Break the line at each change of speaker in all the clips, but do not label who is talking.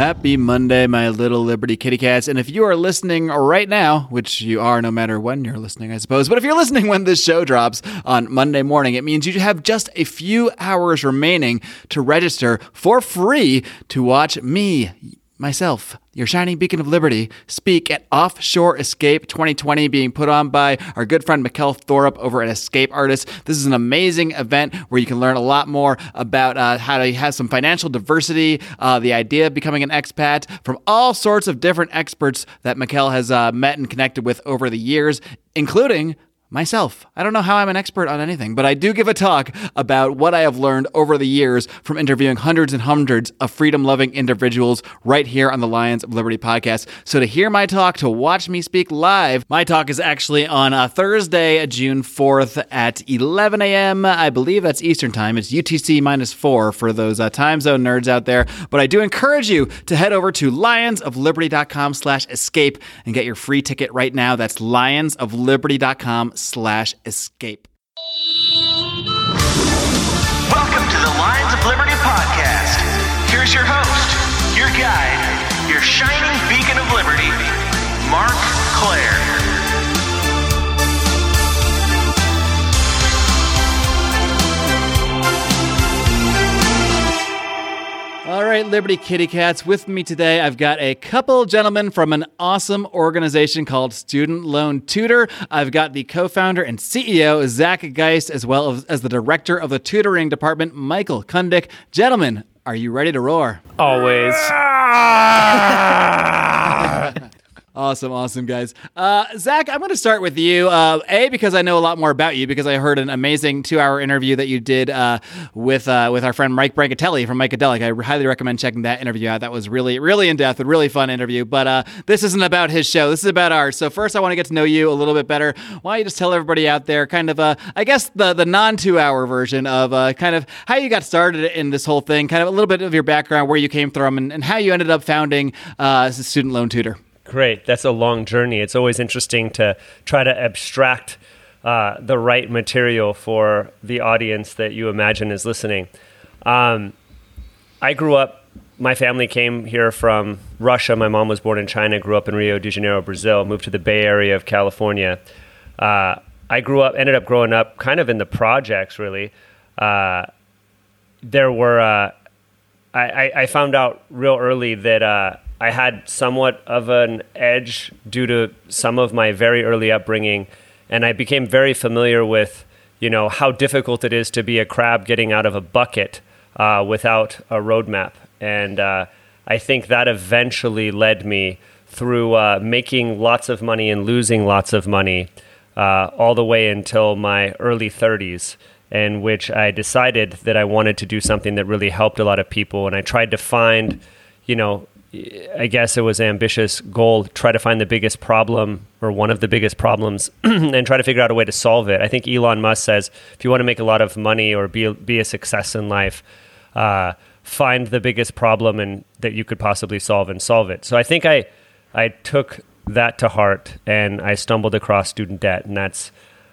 Happy Monday, my little Liberty kitty cats. And if you are listening right now, which you are no matter when you're listening, I suppose, but if you're listening when this show drops on Monday morning, it means you have just a few hours remaining to register for free to watch me myself, your shining beacon of liberty, speak at Offshore Escape 2020 being put on by our good friend Mikkel Thorup over at Escape Artists. This is an amazing event where you can learn a lot more about uh, how to have some financial diversity, uh, the idea of becoming an expat from all sorts of different experts that Mikkel has uh, met and connected with over the years, including myself. I don't know how I'm an expert on anything, but I do give a talk about what I have learned over the years from interviewing hundreds and hundreds of freedom loving individuals right here on the Lions of Liberty podcast. So to hear my talk, to watch me speak live, my talk is actually on uh, Thursday, June 4th at 11 a.m. I believe that's Eastern time. It's UTC minus four for those uh, time zone nerds out there. But I do encourage you to head over to lionsofliberty.com slash escape and get your free ticket right now. That's lionsofliberty.com slash escape.
Welcome to the Lions of Liberty podcast. Here's your host, your guide, your shining beacon of liberty, Marc Clair.
All right, Liberty Kitty Cats, with me today, I've got a couple gentlemen from an awesome organization called Student Loan Tutor. I've got the co founder and CEO, Zack Geist, as well as, as the director of the tutoring department, Michael Cundick. Gentlemen, are you ready to roar?
Always.
Awesome, awesome, guys. Uh, Zack, I'm going to start with you. Uh, a because I know a lot more about you because I heard an amazing two-hour interview that you did uh, with uh, with our friend Mike Brancatelli from Mikeadelic. I highly recommend checking that interview out. That was really, really in depth and really fun interview. But uh, this isn't about his show. This is about ours. So first, I want to get to know you a little bit better. Why don't you just tell everybody out there, kind of, uh, I guess the the non two-hour version of kind of how you got started in this whole thing, kind of a little bit of your background, where you came from, and, and how you ended up founding as a Student Loan Tutor.
Great. That's a long journey. It's always interesting to try to abstract uh, the right material for the audience that you imagine is listening. Um, I grew up, my family came here from Russia. My mom was born in China, grew up in Rio de Janeiro, Brazil, moved to the Bay Area of California. Uh, I grew up, ended up growing up kind of in the projects, really. Uh, there were, uh, I, I, found out real early that uh, I had somewhat of an edge due to some of my very early upbringing, and I became very familiar with, you know, how difficult it is to be a crab getting out of a bucket uh, without a roadmap. And uh, I think that eventually led me through uh, making lots of money and losing lots of money uh, all the way until my early 30s in which I decided that I wanted to do something that really helped a lot of people. And I tried to find, you know, I guess it was ambitious goal, try to find the biggest problem or one of the biggest problems and try to figure out a way to solve it. I think Elon Musk says if you want to make a lot of money or be, be a success in life, uh, find the biggest problem and that you could possibly solve and solve it. So I think I, I took that to heart and I stumbled across student debt and that's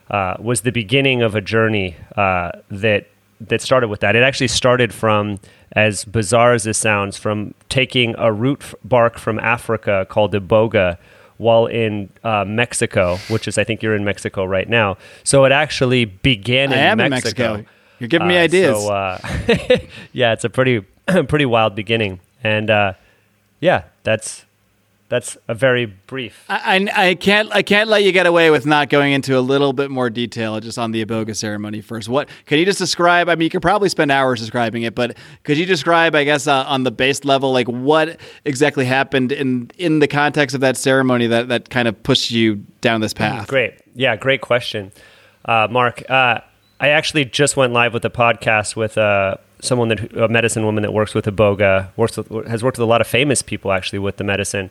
uh, was the beginning of a journey uh, that that started with that. It actually started from, as bizarre as this sounds, from taking a root bark from Africa called iboga while in uh, Mexico, which is I think you're in Mexico right now. So it actually began in,
I am
Mexico.
in Mexico. You're giving me uh, ideas.
So, uh, yeah, it's a pretty pretty wild beginning, and uh, yeah, that's that's a very brief.
I, I, I, can't I can't let you get away with not going into a little bit more detail just on the iboga ceremony first. What can you just describe? I mean, you could probably spend hours describing it, but could you describe, I guess, uh, on the base level, like what exactly happened in in the context of that ceremony that that kind of pushed you down this path?
Great, yeah, great question, uh, Marc. Uh, I actually just went live with a podcast with uh, someone that a medicine woman that works with iboga works with, has worked with a lot of famous people actually with the medicine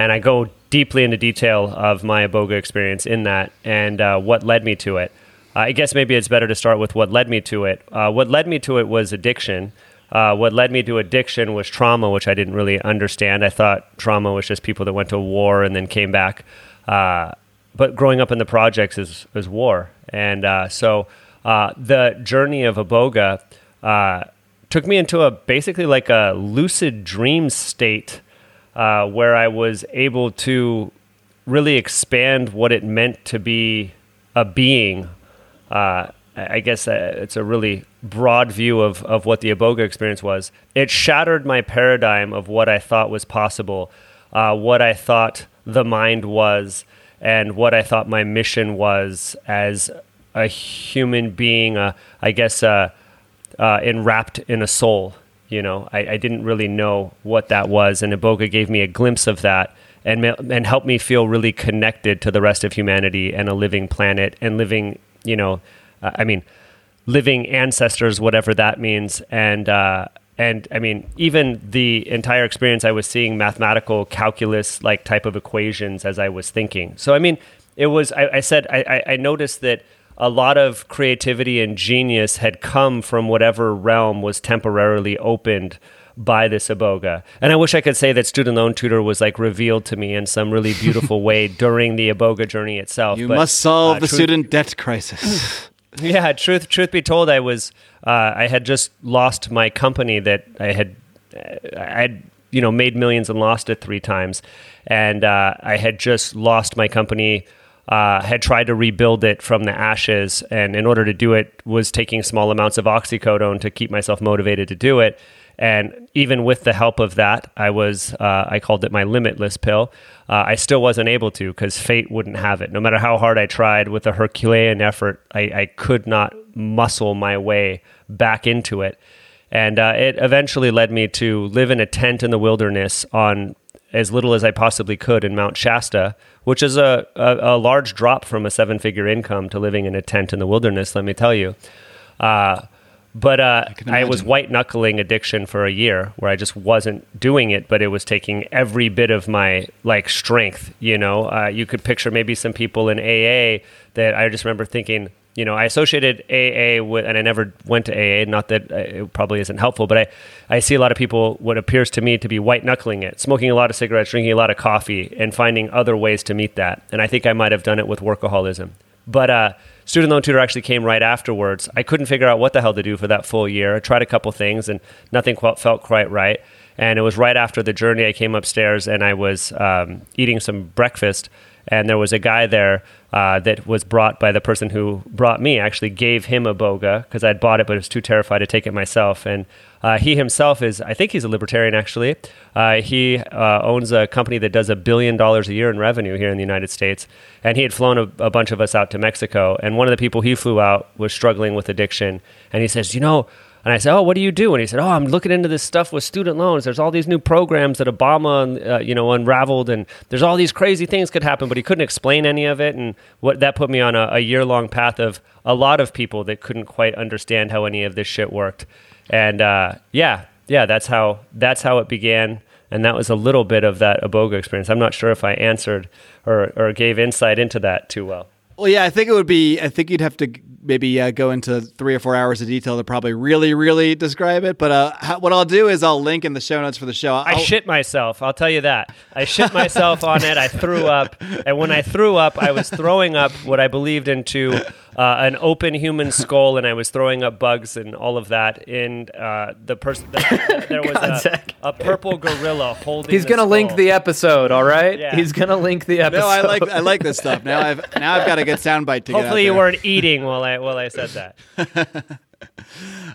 and I go deeply into detail of my iboga experience in that and uh, what led me to it. Uh, I guess maybe it's better to start with what led me to it. Uh, what led me to it was addiction. Uh, what led me to addiction was trauma, which I didn't really understand. I thought trauma was just people that went to war and then came back. Uh, but growing up in the projects is, is war. And so the journey of iboga took me into a basically like a lucid dream state uh, where I was able to really expand what it meant to be a being. Uh, I guess uh, it's a really broad view of, of what the iboga experience was. It shattered my paradigm of what I thought was possible, uh, what I thought the mind was, and what I thought my mission was as a human being, uh, I guess, uh, uh, enwrapped in a soul. You know, I, I, didn't really know what that was, and Iboga gave me a glimpse of that and and helped me feel really connected to the rest of humanity and a living planet and living, you know, uh, I mean, living ancestors, whatever that means, and uh, and I mean, even the entire experience, I was seeing mathematical calculus like type of equations as I was thinking. So I mean, it was. I, I said I, I noticed that a lot of creativity and genius had come from whatever realm was temporarily opened by this iboga. And I wish I could say that student loan tutor was like revealed to me in some really beautiful way during the iboga journey itself.
You but, must solve uh, the truth, student debt crisis.
yeah, truth truth be told, I was uh, I had just lost my company that I had I had you know made millions and lost it three times, and uh, I had just lost my company uh, had tried to rebuild it from the ashes, and in order to do it, was taking small amounts of oxycodone to keep myself motivated to do it. And even with the help of that, I was uh, I called it my limitless pill. Uh, I still wasn't able to because fate wouldn't have it. No matter how hard I tried with a Herculean effort, I, I could not muscle my way back into it. And uh, it eventually led me to live in a tent in the wilderness on as little as I possibly could in Mount Shasta, which is a, a, a large drop from a seven figure income to living in a tent in the wilderness, let me tell you. Uh, but uh, I, I, was white knuckling addiction for a year where I just wasn't doing it, but it was taking every bit of my like strength. You know, uh, you could picture maybe some people in AA that I just remember thinking, you know, I associated AA with, and I never went to AA. Not that uh, it probably isn't helpful, but I, I see a lot of people what appears to me to be white knuckling it, smoking a lot of cigarettes, drinking a lot of coffee, and finding other ways to meet that. And I think I might have done it with workaholism. But uh, student loan tutor actually came right afterwards. I couldn't figure out what the hell to do for that full year. I tried a couple things, and nothing felt quite right. And it was right after the journey I came upstairs and I was um, eating some breakfast and there was a guy there uh, that was brought by the person who brought me. Actually, gave him a boga because I'd bought it, but I was too terrified to take it myself. And uh, he himself is, I think he's a libertarian. Actually, uh, he uh, owns a company that does a billion dollars a year in revenue here in the United States. And he had flown a, a bunch of us out to Mexico. And one of the people he flew out was struggling with addiction. And he says, you know. And I said, "Oh, what do you do?" And he said, "Oh, I'm looking into this stuff with student loans. There's all these new programs that Obama, uh, you know, unraveled, and there's all these crazy things could happen." But he couldn't explain any of it, and what that put me on a, a year long path of a lot of people that couldn't quite understand how any of this shit worked. And uh, yeah, yeah, that's how that's how it began, and that was a little bit of that Iboga experience. I'm not sure if I answered or or gave insight into that too well.
Well, yeah, I think it would be. I think you'd have to maybe uh, go into three or four hours of detail to probably really, really describe it. But uh, how, what I'll do is I'll link in the show notes for the show. I'll,
i shit myself. I'll tell you that. I shit myself on it. I threw up, and when I threw up, I was throwing up what I believed into uh, an open human skull, and I was throwing up bugs and all of that. And uh, the person there was a, a, purple gorilla holding.
He's gonna
skull.
link the episode. All right. Yeah. He's gonna link the episode. No,
I like I like this stuff. Now I've now I've got a good soundbite to
Hopefully
you
weren't eating while I while I said that.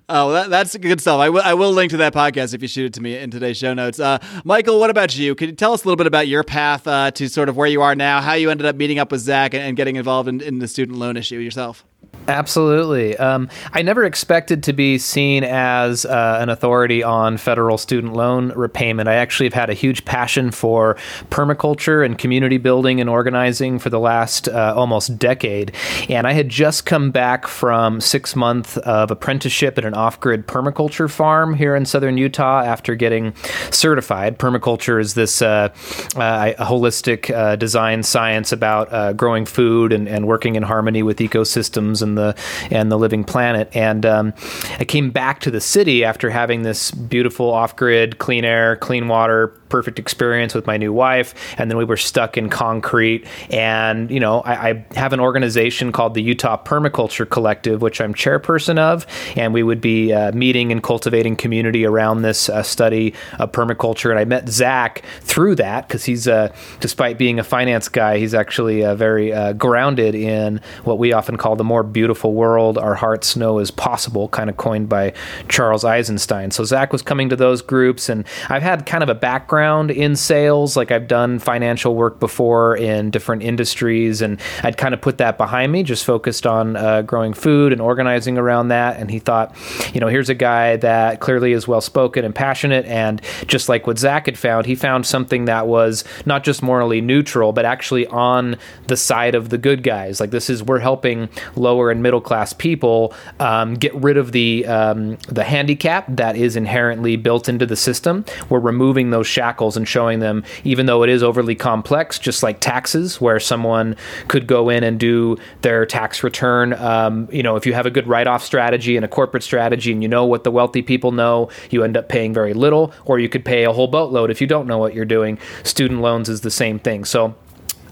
Oh, that, that's good stuff. I, w- I will link to that podcast if you shoot it to me in today's show notes. Uh, Michael, what about you? Can you tell us a little bit about your path uh, to sort of where you are now, how you ended up meeting up with Zack and, and getting involved in, in the student loan issue yourself?
Absolutely. Um, I never expected to be seen as uh, an authority on federal student loan repayment. I actually have had a huge passion for permaculture and community building and organizing for the last uh, almost decade. And I had just come back from six months of apprenticeship at an off grid permaculture farm here in southern Utah after getting certified. Permaculture is this uh, uh holistic uh, design science about uh, growing food and, and working in harmony with ecosystems and the and the living planet. And um, I came back to the city after having this beautiful off-grid, clean air, clean water perfect experience with my new wife, and then we were stuck in concrete. And you know, I, I have an organization called the Utah Permaculture Collective, which I'm chairperson of, and we would be uh, meeting and cultivating community around this uh, study of permaculture. And I met Zack through that because he's, uh, despite being a finance guy, he's actually uh, very uh, grounded in what we often call the more beautiful world our hearts know is possible, kind of coined by Charles Eisenstein. So Zack was coming to those groups, and I've had kind of a background in sales, like I've done financial work before in different industries, and I'd kind of put that behind me, just focused on uh, growing food and organizing around that. And he thought, you know, here's a guy that clearly is well spoken and passionate, and just like what Zack had found, he found something that was not just morally neutral, but actually on the side of the good guys. Like this is we're helping lower and middle class people um, get rid of the um, the handicap that is inherently built into the system. We're removing those shackles and showing them, even though it is overly complex, just like taxes, where someone could go in and do their tax return. Um, you know, if you have a good write off strategy and a corporate strategy, and you know what the wealthy people know, you end up paying very little, or you could pay a whole boatload if you don't know what you're doing. Student loans is the same thing. So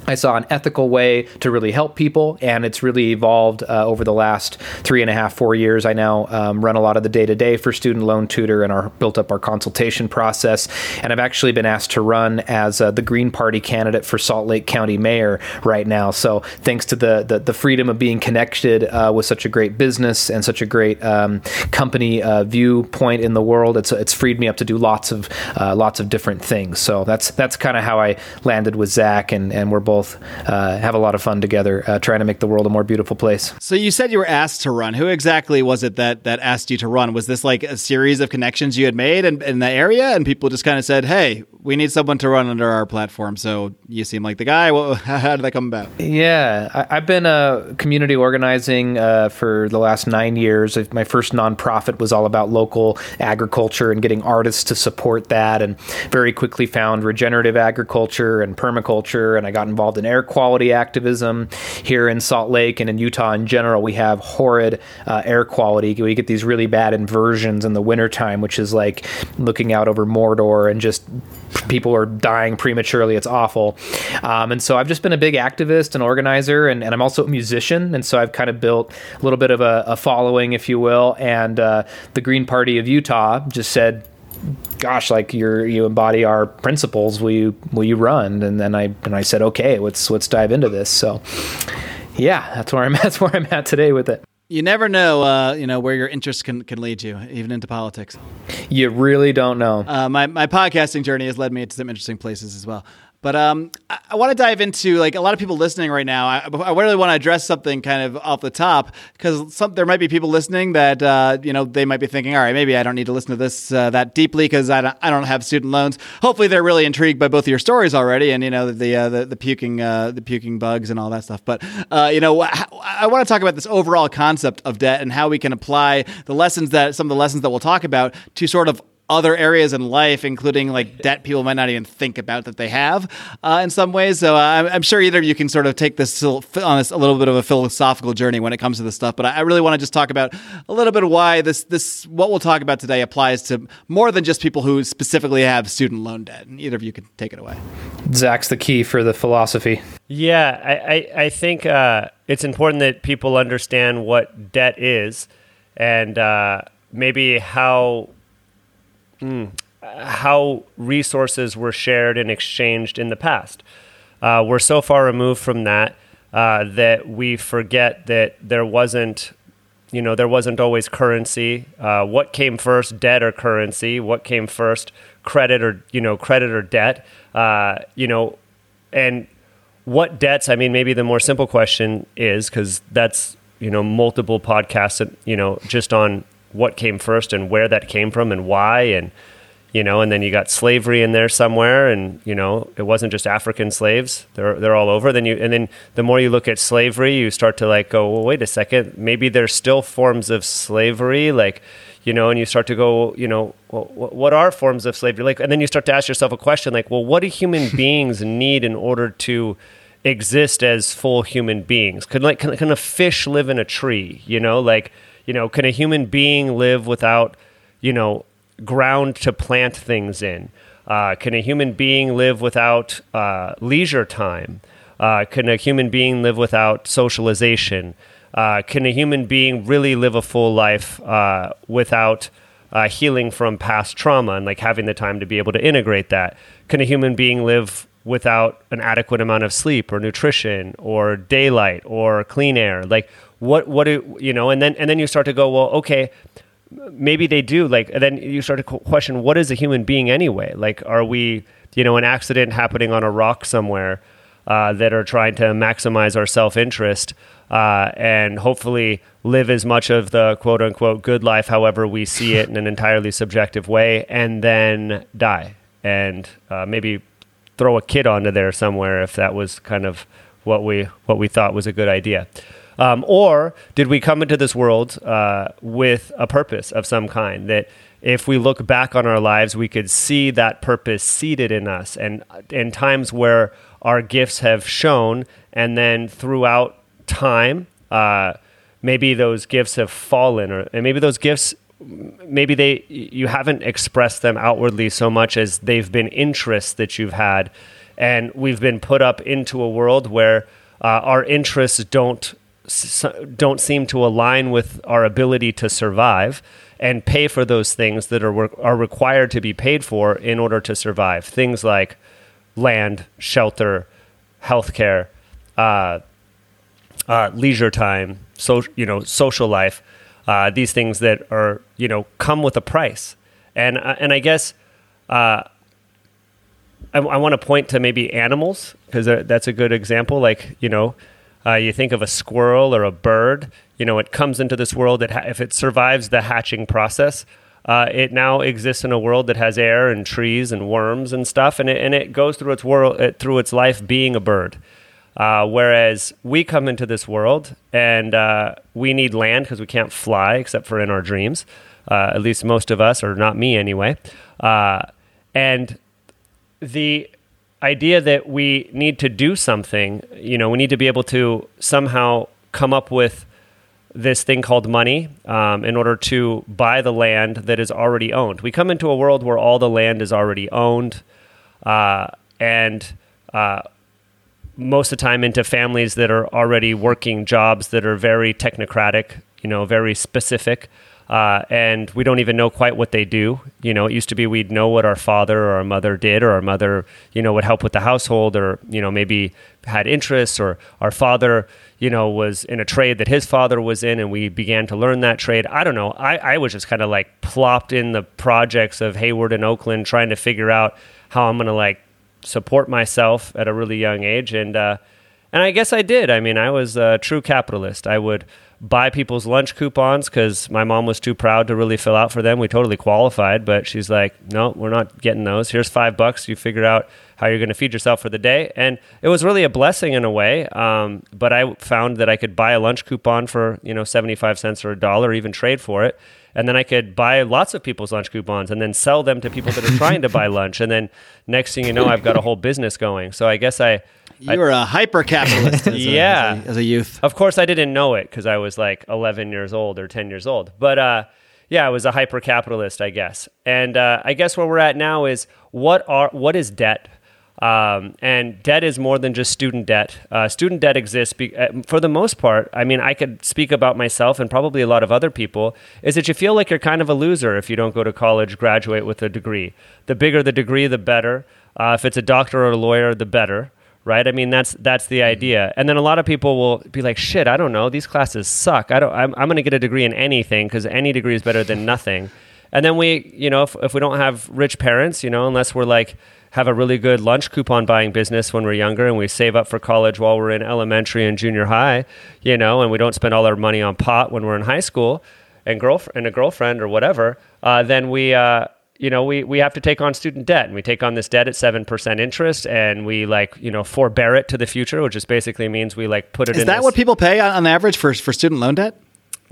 I saw an ethical way to really help people, and it's really evolved uh, over the last three and a half, four years. I now um, run a lot of the day to day for Student Loan Tutor and our built up our consultation process. And I've actually been asked to run as uh, the Green Party candidate for Salt Lake County Mayor right now. So thanks to the the, the freedom of being connected uh, with such a great business and such a great um, company uh, viewpoint in the world, it's it's freed me up to do lots of uh, lots of different things. So that's that's kind of how I landed with Zack, and and we're both both uh, have a lot of fun together, uh, trying to make the world a more beautiful place.
So you said you were asked to run. Who exactly was it that that asked you to run? Was this like a series of connections you had made in, in the area, and people just kind of said, "Hey, we need someone to run under our platform." So you seem like the guy. Well, how did that come about?
Yeah, I, have been uh, community organizing uh, for the last nine years. My first nonprofit was all about local agriculture and getting artists to support that, and very quickly found regenerative agriculture and permaculture, and I got involved involved in air quality activism here in Salt Lake and in Utah in general. We have horrid uh, air quality. We get these really bad inversions in the wintertime, which is like looking out over Mordor and just people are dying prematurely. It's awful. Um, and so I've just been a big activist and organizer, and, and, I'm also a musician. And so I've kind of built a little bit of a, a following, if you will. And uh, the Green Party of Utah just said, gosh, like you're you embody our principles. Will you will you run? And then I and I said, okay, let's let's dive into this. So, yeah, that's where I'm. That's where I'm at today with it.
You never know, uh, you know, where your interests can, can lead you, even into politics.
You really don't know.
Uh, my my podcasting journey has led me to some interesting places as well. But um, I, I want to dive into like a lot of people listening right now. I, I really want to address something kind of off the top because there might be people listening that uh, you know they might be thinking, all right, maybe I don't need to listen to this uh, that deeply because I don't, I don't have student loans. Hopefully, they're really intrigued by both of your stories already, and you know the uh, the, the, puking uh, the puking bugs and all that stuff. But uh, you know, I want to talk about this overall concept of debt and how we can apply the lessons that some of the lessons that we'll talk about to sort of other areas in life, including like debt people might not even think about that they have uh, in some ways. So uh, I'm, I'm, sure either of you can sort of take this on this a little bit of a philosophical journey when it comes to this stuff. But I, I really want to just talk about a little bit of why this this what we'll talk about today applies to more than just people who specifically have student loan debt. And either of you can take it away.
Zack's the key for the philosophy.
Yeah, I I, I think uh, it's important that people understand what debt is and uh, maybe how mm, how resources were shared and exchanged in the past. Uh, we're so far removed from that uh, that we forget that there wasn't, you know, there wasn't always currency. Uh, what came first, debt or currency? What came first, credit or you know, credit or debt? Uh, you know, and what debts? I mean, maybe the more simple question is because that's you know multiple podcasts, you know, just on what came first and where that came from and why and you know and then you got slavery in there somewhere and you know it wasn't just african slaves. They're they're all over. Then you and then the more you look at slavery you start to like go well wait a second. Maybe there's still forms of slavery like you know and you start to go you know well, what are forms of slavery? Like and then you start to ask yourself a question like well what do human beings need in order to exist as full human beings? Could like can, can a fish live in a tree? You know like you know, can a human being live without, you know, ground to plant things in? Uh, can a human being live without uh, leisure time? Uh, can a human being live without socialization? Uh, can a human being really live a full life uh, without uh, healing from past trauma and like having the time to be able to integrate that? Can a human being live without an adequate amount of sleep or nutrition or daylight or clean air? Like what what do you know? And then and then you start to go, well, okay, maybe they do. Like then you start to question, what is a human being anyway? Like, are we you know an accident happening on a rock somewhere? Uh, that are trying to maximize our self interest uh, and hopefully live as much of the quote unquote good life, however we see it in an entirely subjective way, and then die and uh, maybe throw a kid onto there somewhere if that was kind of what we what we thought was a good idea. Um, or did we come into this world uh, with a purpose of some kind that if we look back on our lives, we could see that purpose seated in us and in times where our gifts have shown, and then throughout time, uh, maybe those gifts have fallen, or and maybe those gifts, maybe they you haven't expressed them outwardly so much as they've been interests that you've had, and we've been put up into a world where uh, our interests don't don't seem to align with our ability to survive and pay for those things that are are required to be paid for in order to survive. Things like land, shelter, healthcare, uh, uh, leisure time, so you know, social life. Uh, these things that are you know come with a price, and uh, and I guess uh, I, I want to point to maybe animals because that's a good example. Like you know, uh, you think of a squirrel or a bird. You know, it comes into this world. That ha- if it survives the hatching process, uh, it now exists in a world that has air and trees and worms and stuff, and it, and it goes through its world it, through its life being a bird. Uh, whereas we come into this world and uh, we need land because we can't fly except for in our dreams. Uh, at least most of us, or not me anyway. Uh, and the idea that we need to do something, you know, we need to be able to somehow come up with this thing called money um, in order to buy the land that is already owned. We come into a world where all the land is already owned, uh, and uh, most of the time into families that are already working jobs that are very technocratic, you know, very specific. Uh, and we don't even know quite what they do. You know, it used to be we'd know what our father or our mother did, or our mother, you know, would help with the household, or you know, maybe had interests, or our father, you know, was in a trade that his father was in, and we began to learn that trade. I don't know. I, I was just kind of like plopped in the projects of Hayward and Oakland, trying to figure out how I'm going to like support myself at a really young age, and uh, and I guess I did. I mean, I was a true capitalist. I would buy people's lunch coupons because my mom was too proud to really fill out for them. We totally qualified, but she's like, no, we're not getting those. Here's five bucks. You figure out how you're going to feed yourself for the day. And it was really a blessing in a way. Um, but I found that I could buy a lunch coupon for, you know, 75 cents or a dollar, even trade for it. And then I could buy lots of people's lunch coupons and then sell them to people that are trying to buy lunch. And then next thing you know, I've got a whole business going. So I guess I,
you were a hyper capitalist as,
yeah.
as, a, as a youth.
Of course, I didn't know it because I was like 11 years old or 10 years old. But uh, yeah, I was a hyper capitalist, I guess. And uh, I guess where we're at now is what are what is debt? Um, and debt is more than just student debt. Uh, student debt exists be- uh, for the most part. I mean, I could speak about myself and probably a lot of other people. Is that you feel like you're kind of a loser if you don't go to college, graduate with a degree. The bigger the degree, the better. Uh, if it's a doctor or a lawyer, the better right? I mean, that's that's the idea. And then a lot of people will be like, "Shit, I don't know. These classes suck. I don't. I'm, I'm going to get a degree in anything because any degree is better than nothing." And then we, you know, if, if we don't have rich parents, you know, unless we're like have a really good lunch coupon buying business when we're younger and we save up for college while we're in elementary and junior high, you know, and we don't spend all our money on pot when we're in high school and girlfriend and a girlfriend or whatever, uh, then we. Uh, you know, we, we have to take on student debt and we take on this debt at 7% interest and we like, you know, forbear it to the future, which just basically means we like put it
Is that
this-
what people pay on, on average for, for student loan debt?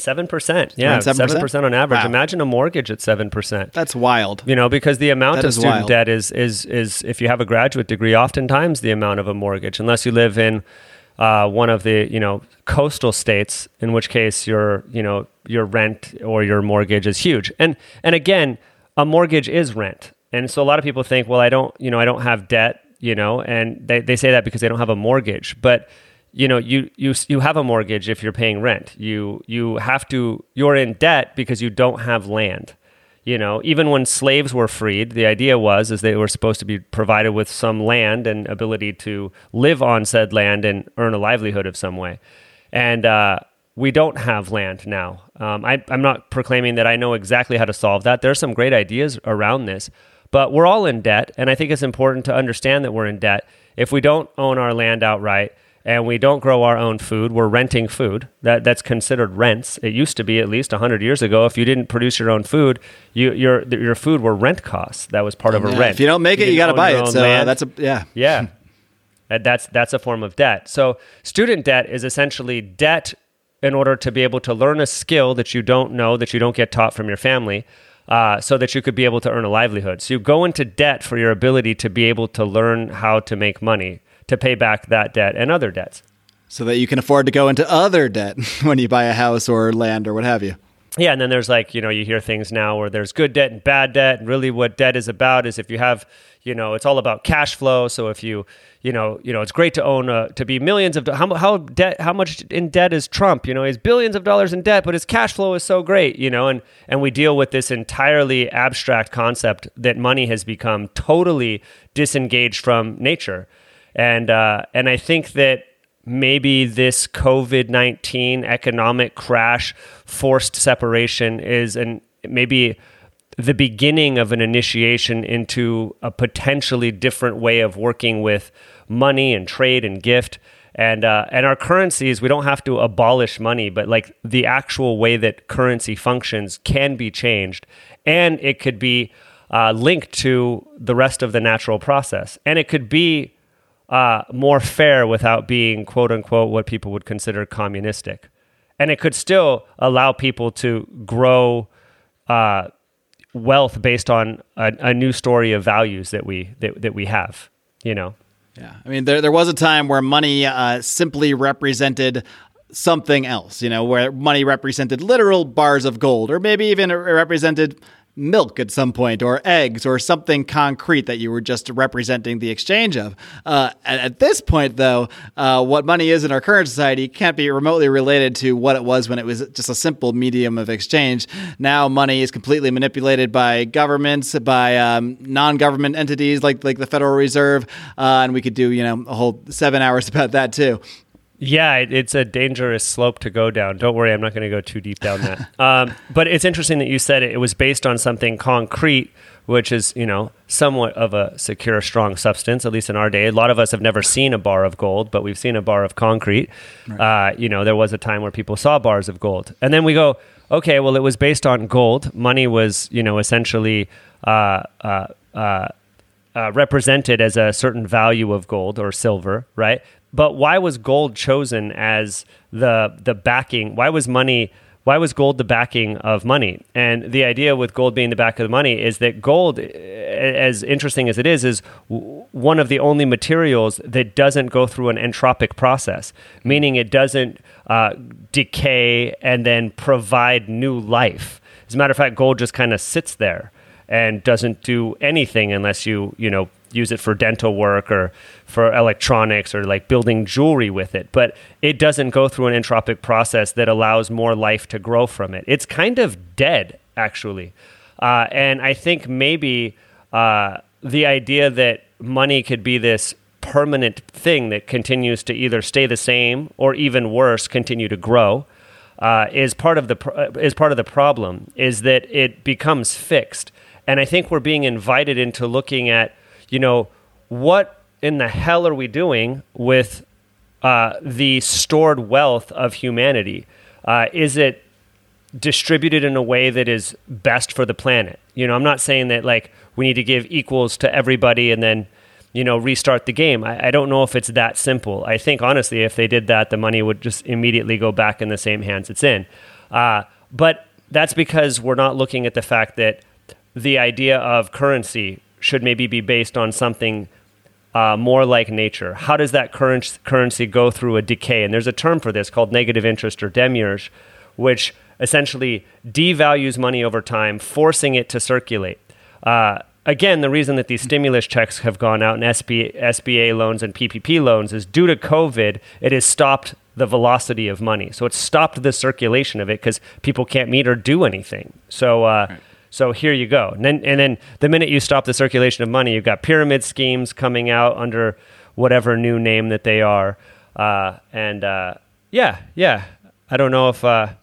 Seven percent, yeah,
7%?
on average.
Wow.
Imagine a mortgage at seven percent.
That's wild.
You know, because the amount
That
of student
wild.
debt is is is if you have a graduate degree, oftentimes the amount of a mortgage, unless you live in uh, one of the you know coastal states, in which case your you know your rent or your mortgage is huge. And and again, a mortgage is rent. And so a lot of people think, well, I don't, you know, I don't have debt, you know, and they, they say that because they don't have a mortgage. But you know, you you you have a mortgage if you're paying rent. You you have to you're in debt because you don't have land. You know, even when slaves were freed, the idea was is they were supposed to be provided with some land and ability to live on said land and earn a livelihood of some way. And uh, we don't have land now. Um, I, I'm not proclaiming that I know exactly how to solve that. There are some great ideas around this, but we're all in debt. And I think it's important to understand that we're in debt. If we don't own our land outright and we don't grow our own food, we're renting food. That, that's considered rents. It used to be at least 100 years ago. If you didn't produce your own food, you, your, your food were rent costs. That was part of a rent.
If you don't make it, you got to buy it. So uh, that's a yeah.
Yeah. That's that's a form of debt. So student debt is essentially debt in order to be able to learn a skill that you don't know that you don't get taught from your family. Uh, so that you could be able to earn a livelihood. So you go into debt for your ability to be able to learn how to make money to pay back that debt and other debts.
So that you can afford to go into other debt when you buy a house or land or what have you.
Yeah, and then there's like, you know, you hear things now where there's good debt and bad debt. And really what debt is about is if you have, you know, it's all about cash flow. So if you, you know, you know, it's great to own a, to be millions of how how debt how much in debt is Trump? You know, he's billions of dollars in debt, but his cash flow is so great, you know, and and we deal with this entirely abstract concept that money has become totally disengaged from nature. And uh and I think that maybe this COVID 19 economic crash, forced separation is an maybe the beginning of an initiation into a potentially different way of working with money and trade and gift. And, uh, and our currencies, we don't have to abolish money, but like the actual way that currency functions can be changed. And it could be uh, linked to the rest of the natural process. And it could be uh, more fair without being quote unquote what people would consider communistic. And it could still allow people to grow uh, wealth based on a, a new story of values that we that, that we have. You know,
Yeah, I mean, there there was a time where money uh, simply represented something else. You know, where money represented literal bars of gold, or maybe even represented milk at some point, or eggs, or something concrete that you were just representing the exchange of. Uh, at, this point, though, uh, what money is in our current society can't be remotely related to what it was when it was just a simple medium of exchange. Now, money is completely manipulated by governments, by um, non-government entities like like the Federal Reserve, uh, and we could do you know a whole seven hours about that too.
Yeah, it, it's a dangerous slope to go down. Don't worry, I'm not going to go too deep down that. um, but it's interesting that you said it. It was based on something concrete, which is you know somewhat of a secure, strong substance. At least in our day, a lot of us have never seen a bar of gold, but we've seen a bar of concrete. Uh, you know, there was a time where people saw bars of gold, and then we go, okay, well, it was based on gold. Money was you know essentially. Uh, uh, uh, uh, represented as a certain value of gold or silver, right? But why was gold chosen as the the backing? Why was money? Why was gold the backing of money? And the idea with gold being the back of the money is that gold, as interesting as it is, is one of the only materials that doesn't go through an entropic process, meaning it doesn't uh, decay and then provide new life. As a matter of fact, gold just kind of sits there and doesn't do anything unless you you know use it for dental work or for electronics or like building jewelry with it but it doesn't go through an entropic process that allows more life to grow from it. It's kind of dead actually. Uh, and i think maybe uh, the idea that money could be this permanent thing that continues to either stay the same or even worse continue to grow uh, is part of the pr- uh, is part of the problem is that it becomes fixed. And I think we're being invited into looking at, you know, what in the hell are we doing with uh, the stored wealth of humanity? Uh, is it distributed in a way that is best for the planet? You know, I'm not saying that like we need to give equals to everybody and then, you know, restart the game. I, I don't know if it's that simple. I think honestly, if they did that, the money would just immediately go back in the same hands it's in. Uh, but that's because we're not looking at the fact that the idea of currency should maybe be based on something uh, more like nature. How does that currency go through a decay? And there's a term for this called negative interest or demurrage, which essentially devalues money over time, forcing it to circulate. Uh, again, the reason that these stimulus checks have gone out and SB, SBA loans and PPP loans is due to COVID, it has stopped the velocity of money. So it's stopped the circulation of it because people can't meet or do anything. So, uh, right. So here you go. And then, and then the minute you stop the circulation of money, you've got pyramid schemes coming out under whatever new name that they are. Uh, and uh, yeah, yeah. I don't know if uh,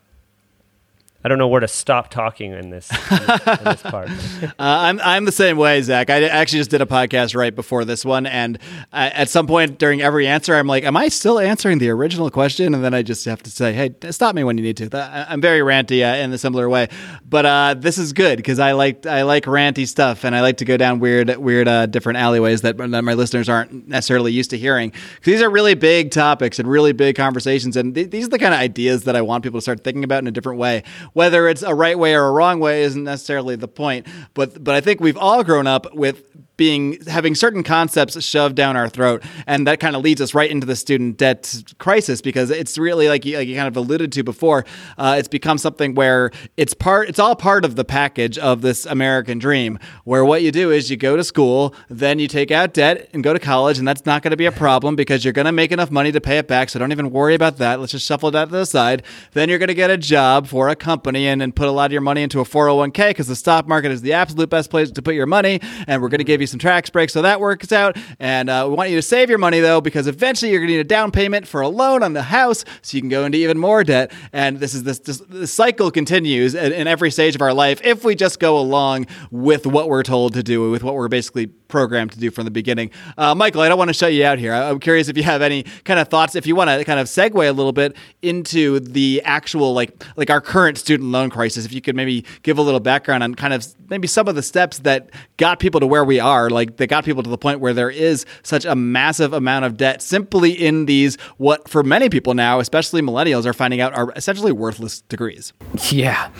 I don't know where to stop talking in this, in this, in this part.
uh, I'm I'm the same way, Zack. I actually just did a podcast right before this one, and I, at some point during every answer, I'm like, "Am I still answering the original question?" And then I just have to say, "Hey, stop me when you need to." I'm very ranty uh, in a similar way, but uh, this is good because I like I like ranty stuff, and I like to go down weird weird uh, different alleyways that, that my listeners aren't necessarily used to hearing. These are really big topics and really big conversations, and th- these are the kind of ideas that I want people to start thinking about in a different way whether it's a right way or a wrong way isn't necessarily the point. But but I think we've all grown up with being having certain concepts shoved down our throat, and that kind of leads us right into the student debt crisis because it's really like you, like you kind of alluded to before. Uh, it's become something where it's part, it's all part of the package of this American dream, where what you do is you go to school, then you take out debt and go to college, and that's not going to be a problem because you're going to make enough money to pay it back. So don't even worry about that. Let's just shuffle that to the side. Then you're going to get a job for a company and, and put a lot of your money into a 401k because the stock market is the absolute best place to put your money, and we're going to give you some tax breaks, so that works out. And uh, we want you to save your money though, because eventually you're going to need a down payment for a loan on the house, so you can go into even more debt. And this is this, this, this cycle continues in, in every stage of our life if we just go along with what we're told to do, with what we're basically programmed to do from the beginning. Uh, Michael, I don't want to shut you out here. I'm curious if you have any kind of thoughts. If you want to kind of segue a little bit into the actual like like our current student loan crisis, if you could maybe give a little background on kind of maybe some of the steps that got people to where we are are, like that got people to the point where there is such a massive amount of debt simply in these, what for many people now, especially millennials, are finding out are essentially worthless degrees.
Yeah.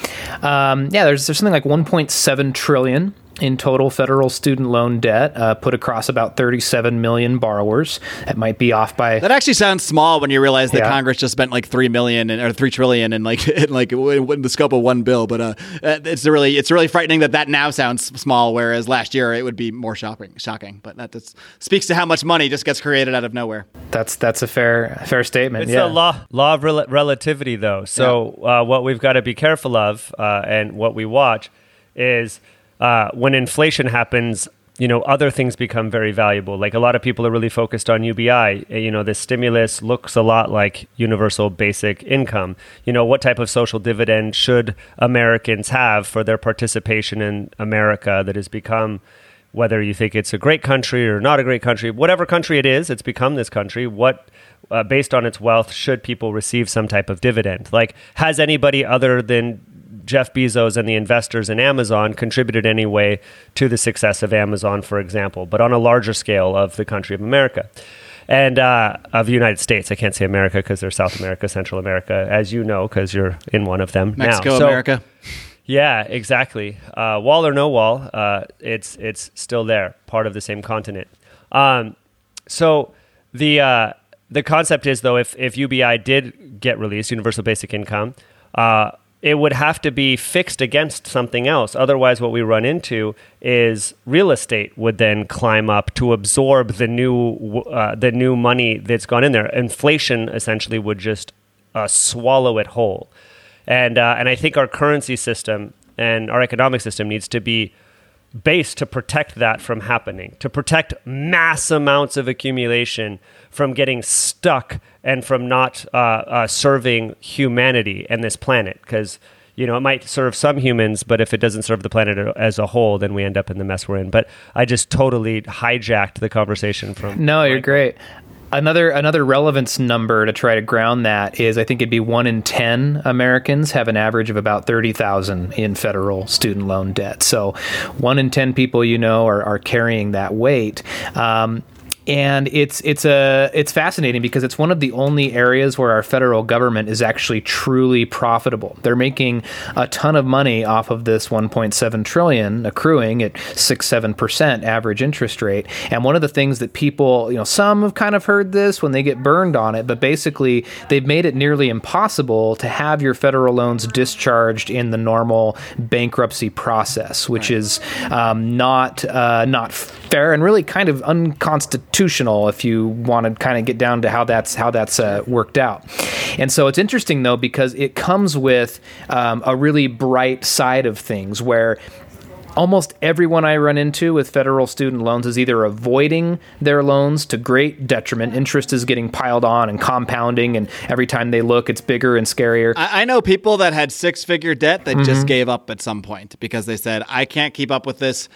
Um, yeah, there's, there's something like 1.7 trillion in total federal student loan debt, uh, put across about 37 million borrowers. That might be off by.
That actually sounds small when you realize that yeah. Congress just spent like three million or three trillion in like in like in the scope of one bill. But uh, uh, it's really it's really frightening that that now sounds small, whereas last year it would be more shocking. Shocking, but that just speaks to how much money just gets created out of nowhere.
That's that's a fair fair statement.
It's
yeah.
a law law of rel- relativity, though. So yeah. uh, what we've got to be careful of, uh, and what we watch, is uh, when inflation happens, you know, other things become very valuable. Like a lot of people are really focused on UBI. Uh, you know, this stimulus looks a lot like universal basic income. You know, what type of social dividend should Americans have for their participation in America that has become, whether you think it's a great country or not a great country, whatever country it is, it's become this country. What, uh, based on its wealth, should people receive some type of dividend? Like, has anybody other than Jeff Bezos and the investors in Amazon contributed anyway to the success of Amazon, for example, but on a larger scale of the country of America and uh, of the United States. I can't say America because they're South America, Central America, as you know, because you're in one of them
Mexico,
now.
So, America.
Yeah, exactly. Uh, wall or no wall, uh, it's it's still there, part of the same continent. Um, so the uh, the concept is though, if if UBI did get released, Universal Basic Income uh, it would have to be fixed against something else. Otherwise, what we run into is real estate would then climb up to absorb the new uh, the new money that's gone in there. Inflation essentially would just uh, swallow it whole, and uh, and I think our currency system and our economic system needs to be based to protect that from happening, to protect mass amounts of accumulation from getting stuck and from not uh, uh, serving humanity and this planet. Because you know it might serve some humans, but if it doesn't serve the planet as a whole, then we end up in the mess we're in. But I just totally hijacked the conversation from.
No, you're great. Another another relevance number to try to ground that is I think it'd be one in ten Americans have an average of about thirty thousand in federal student loan debt. So one in ten people you know are, are carrying that weight. Um, and it's it's a it's fascinating because it's one of the only areas where our federal government is actually truly profitable. They're making a ton of money off of this 1.7 trillion accruing at six seven percent average interest rate. And one of the things that people, you know, some have kind of heard this when they get burned on it, but basically they've made it nearly impossible to have your federal loans discharged in the normal bankruptcy process, which is um, not uh, not fair and really kind of unconstitutional if you want to kind of get down to how that's how that's uh, worked out. And so it's interesting though because it comes with um, a really bright side of things where almost everyone I run into with federal student loans is either avoiding their loans to great detriment. Interest is getting piled on and compounding, and every time they look, it's bigger and scarier.
I, I know people that had six figure debt that mm-hmm. just gave up at some point because they said, I can't keep up with this.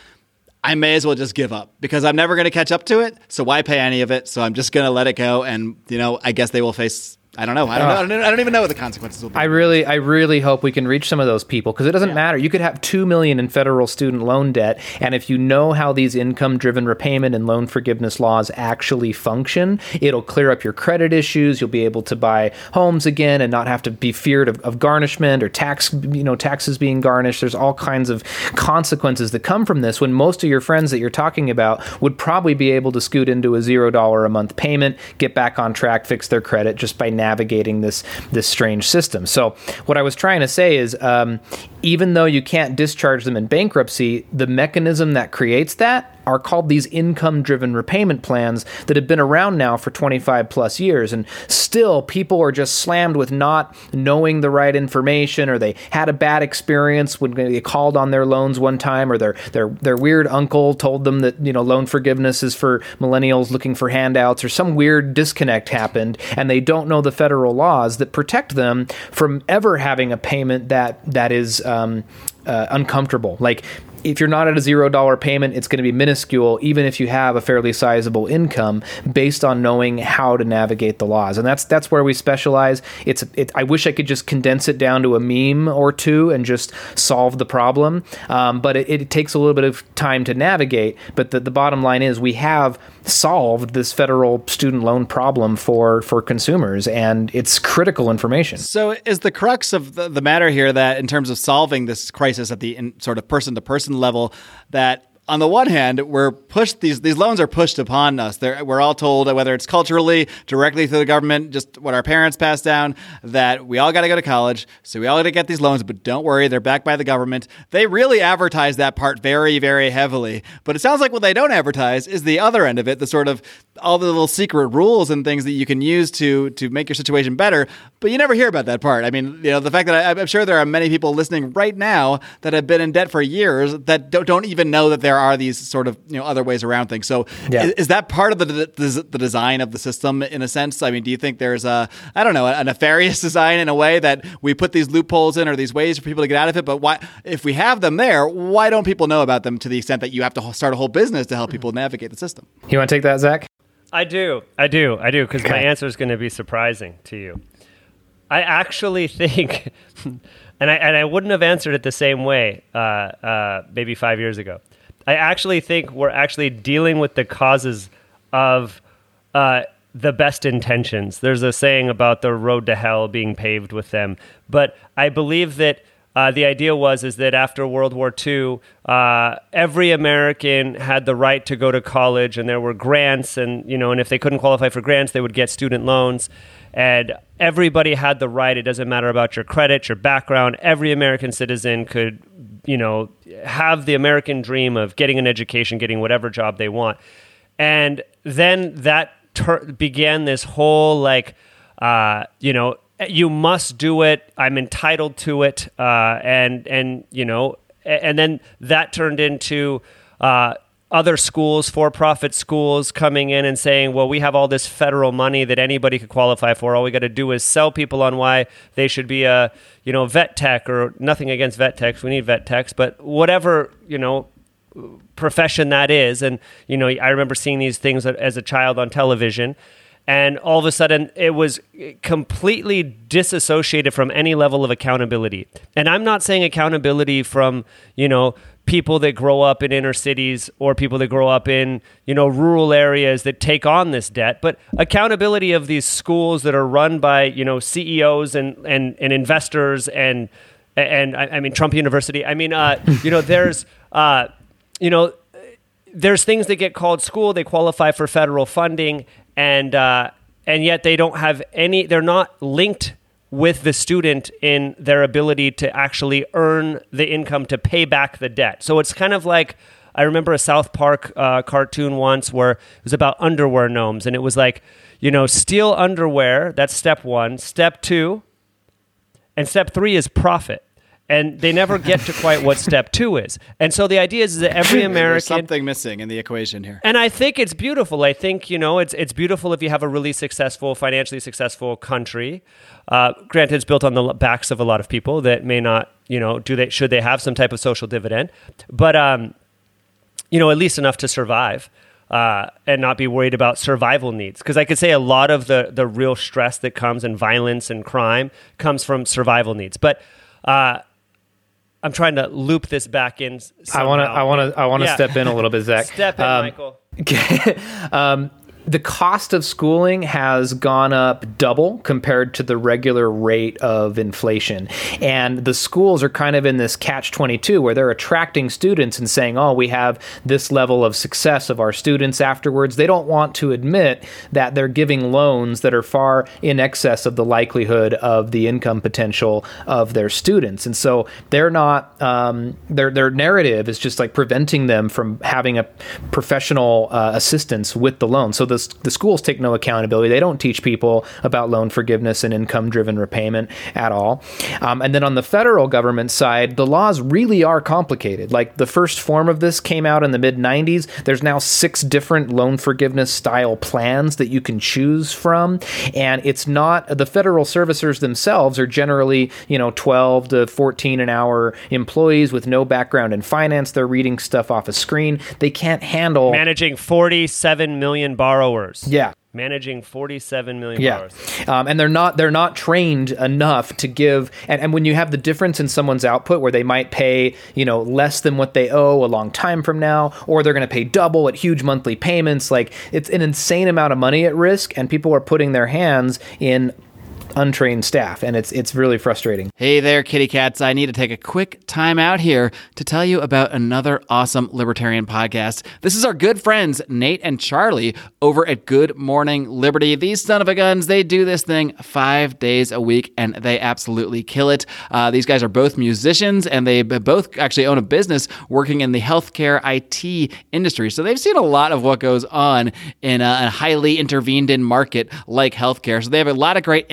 I may as well just give up because I'm never going to catch up to it. So why pay any of it? So I'm just going to let it go. And, you know, I guess they will face I don't know. I don't, uh, know. I don't, I don't even know what the consequences will be.
I really, I really hope we can reach some of those people because it doesn't yeah. matter. You could have two million in federal student loan debt, and if you know how these income-driven repayment and loan forgiveness laws actually function, it'll clear up your credit issues. You'll be able to buy homes again and not have to be feared of, of garnishment or tax, you know, taxes being garnished. There's all kinds of consequences that come from this. When most of your friends that you're talking about would probably be able to scoot into a zero dollar a month payment, get back on track, fix their credit just by navigating this this strange system. So what I was trying to say is, um, even though you can't discharge them in bankruptcy, the mechanism that creates that are called these income driven repayment plans that have been around now for 25 plus years. And still, people are just slammed with not knowing the right information or they had a bad experience when they called on their loans one time or their, their, their weird uncle told them that, you know, loan forgiveness is for millennials looking for handouts or some weird disconnect happened and they don't know the federal laws that protect them from ever having a payment that, that is um, uh, uncomfortable. Like if you're not at a zero dollar payment, it's going to be minuscule, even if you have a fairly sizable income, based on knowing how to navigate the laws. And that's that's where we specialize. It's it, I wish I could just condense it down to a meme or two and just solve the problem, um, but it, it, takes a little bit of time to navigate. But the, the bottom line is we have solved this federal student loan problem for for consumers, and it's critical information.
So, is the crux of the, the matter here that in terms of solving this crisis at the in, sort of person to person level, that on the one hand, we're pushed these these loans are pushed upon us. They're, we're all told whether it's culturally, directly through the government, just what our parents passed down, that we all got to go to college, so we all got to get these loans. But don't worry, they're backed by the government. They really advertise that part very, very heavily. But it sounds like what they don't advertise is the other end of it, the sort of all the little secret rules and things that you can use to to make your situation better. But you never hear about that part. I mean, you know, the fact that I, am sure there are many people listening right now that have been in debt for years that don't, don't even know that there are these sort of you know other ways around things. So yeah. is, is, that part of the, the, the design of the system in a sense? I mean, do you think there's a I don't know a nefarious design in a way that we put these loopholes in or these ways for people to get out of it? But why if we have them there, why don't people know about them to the extent that you have to start a whole business to help people navigate the system?
You want to take that, Zack?
I do. I do. I do because my answer is going to be surprising to you. I actually think, and I and I wouldn't have answered it the same way uh, uh, maybe five years ago. I actually think we're actually dealing with the causes of uh, the best intentions. There's a saying about the road to hell being paved with them, but I believe that uh, the idea was is that after World War II, uh, every American had the right to go to college, and there were grants, and you know, and if they couldn't qualify for grants, they would get student loans, and everybody had the right. It doesn't matter about your credit, your background. Every American citizen could, you know, have the American dream of getting an education, getting whatever job they want, and then that ter- began this whole like. Uh, you know, you must do it. I'm entitled to it, uh, and and you know, and then that turned into uh, other schools, for-profit schools, coming in and saying, "Well, we have all this federal money that anybody could qualify for. All we got to do is sell people on why they should be a you know vet tech or nothing against vet techs. We need vet techs, but whatever you know." profession that is and you know i remember seeing these things as a child on television and all of a sudden it was completely disassociated from any level of accountability. And i'm not saying accountability from you know people that grow up in inner cities or people that grow up in you know rural areas that take on this debt but accountability of these schools that are run by you know CEOs and and, and investors and and I, I mean Trump University. I mean uh, you know there's uh, you know there's things that get called school they qualify for federal funding and uh, and yet they don't have any they're not linked with the student in their ability to actually earn the income to pay back the debt. So it's kind of like I remember a South Park uh, cartoon once where it was about underwear gnomes, and it was like, you know, steal underwear. That's step one. Step two, and step three is profit. And they never get to quite what step two is. And so the idea is that every American There's
something missing in the equation here.
and I think it's beautiful. I think you know it's it's beautiful if you have a really successful, financially successful country. Uh, granted, it's built on the backs of a lot of people that may not, you know, do they should they have some type of social dividend, but um, you know, at least enough to survive. Uh, and not be worried about survival needs. Because I could say a lot of the the real stress that comes and violence and crime comes from survival needs. But uh, I'm trying to loop this back in. Somehow.
I want to. I want to. I want to
Yeah.
step in a little bit, Zack.
Step in,
Um,
Michael.
um, the cost of schooling has gone up double compared to the regular rate of inflation. And the schools are kind of in this catch 22 where they're attracting students and saying, oh, we have this level of success of our students afterwards. They don't want to admit that they're giving loans that are far in excess of the likelihood of the income potential of their students. And so they're not, um, their, their narrative is just like preventing them from having a professional uh, assistance with the loan. So the, the schools take no accountability. They don't teach people about loan forgiveness and income driven repayment at all. Um, and then on the federal government side, the laws really are complicated. Like the first form of this came out in the mid 90s. There's now six different loan forgiveness style plans that you can choose from. And it's not the federal servicers themselves are generally, you know, 12 to 14 an hour employees with no background in finance. They're reading stuff off a screen. They can't handle.
managing 47 million borrowers.
Yeah.
Managing 47 million
Yeah,
borrowers.
um, and they're not they're not trained enough to give. And, and when you have the difference in someone's output, where they might pay you know less than what they owe a long time from now, or they're going to pay double at huge monthly payments, like it's an insane amount of money at risk, and people are putting their hands in untrained staff, and it's it's really frustrating.
Hey there, kitty cats. I need to take a quick time out here to tell you about another awesome libertarian podcast. This is our good friends, Nate and Charlie, over at Good Morning Liberty. These son of a guns, they do this thing five days a week, and they absolutely kill it. Uh, these guys are both musicians, and they both actually own a business working in the healthcare IT industry. So they've seen a lot of what goes on in a, a highly intervened in market like healthcare. So they have a lot of great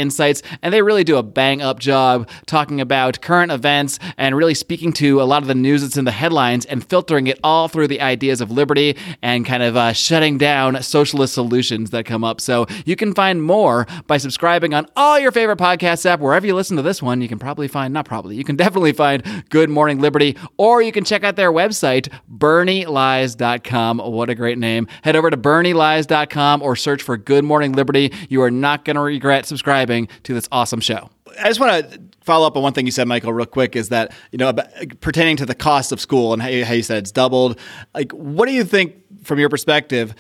and they really do a bang up job talking about current events and really speaking to a lot of the news that's in the headlines and filtering it all through the ideas of liberty and kind of uh, shutting down socialist solutions that come up. So you can find more by subscribing on all your favorite podcast app. Wherever you listen to this one, you can probably find, not probably, you can definitely find Good Morning Liberty, or you can check out their website, bernielies.com. What a great name. Head over to bernielies.com or search for Good Morning Liberty. You are not going to regret subscribing to this awesome show. I just want to follow up on one thing you said, Michael, real quick. Is that you know about, pertaining to the cost of school and how you, how you said it's doubled? Like, what do you think, from your perspective,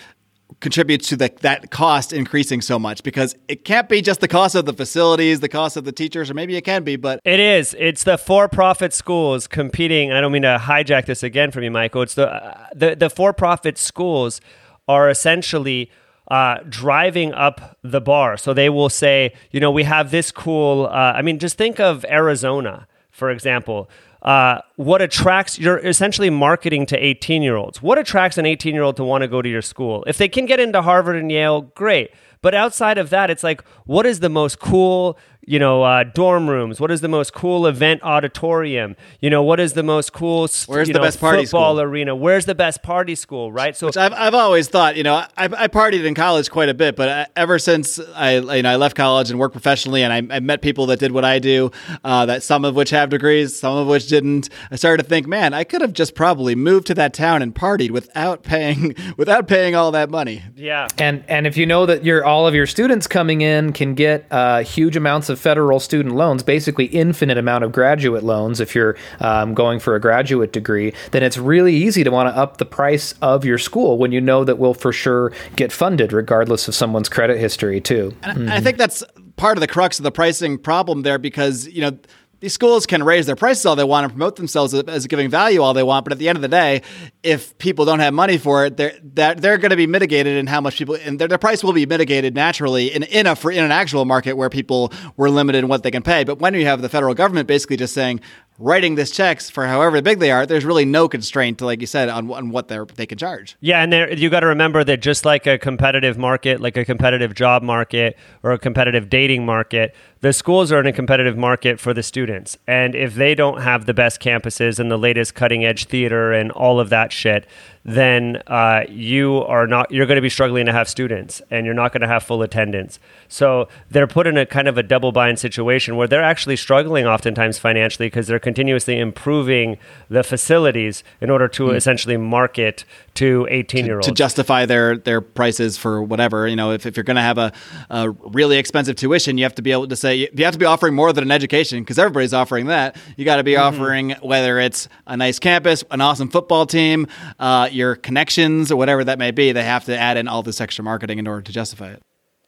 contributes to the, that cost increasing so much? Because it can't be just the cost of the facilities, the cost of the teachers, or maybe it can be, but
It is. It's the for-profit schools competing. I don't mean to hijack this again from you, Michael. It's the uh, the, the for-profit schools are essentially uh, driving up the bar. So they will say, you know, we have this cool. Uh, I mean, just think of Arizona, for example. Uh, what attracts you're essentially marketing to 18 year olds what attracts an 18 year old to want to go to your school if they can get into harvard and yale great but outside of that it's like what is the most cool you know uh, dorm rooms what is the most cool event auditorium you know what is the most cool
Where's
you
the
know,
best party
football
school?
arena where's the best party school right so
Which I've, I've always thought, you know, I, I partied in college quite a bit, but I, ever since I, you know, I left college and worked professionally, and I, I met people that did what I do, uh, that some of which have degrees, some of which didn't. I started to think, man, I could have just probably moved to that town and partied without paying without paying all that money.
Yeah.
And and if you know that your all of your students coming in can get uh, huge amounts of federal student loans, basically infinite amount of graduate loans if you're um, going for a graduate degree, then it's really easy to want to up the price of your school when you know that will for sure get funded regardless of someone's credit history too.
And I think that's part of the crux of the pricing problem there because, you know, these schools can raise their prices all they want and promote themselves as giving value all they want, but at the end of the day, if people don't have money for it, they're that they're going to be mitigated in how much people and their, their price will be mitigated naturally in in a for in an actual market where people were limited in what they can pay. But when you have the federal government basically just saying writing these checks for however big they are, there's really no constraint to, like you said, on, on what they they can charge.
Yeah, and you got to remember that just like a competitive market, like a competitive job market or a competitive dating market, the schools are in a competitive market for the students. And if they don't have the best campuses and the latest cutting edge theater and all of that shit, then uh, you are not you're going to be struggling to have students and you're not going to have full attendance so they're put in a kind of a double bind situation where they're actually struggling oftentimes financially because they're continuously improving the facilities in order to essentially market to 18 year olds
to justify their their prices for whatever you know if, if you're going to have a, a really expensive tuition you have to be able to say you have to be offering more than an education because everybody's offering that. You got to be offering whether it's a nice campus an awesome football team uh, your connections or whatever that may be they have to add in all this extra marketing in order to justify it.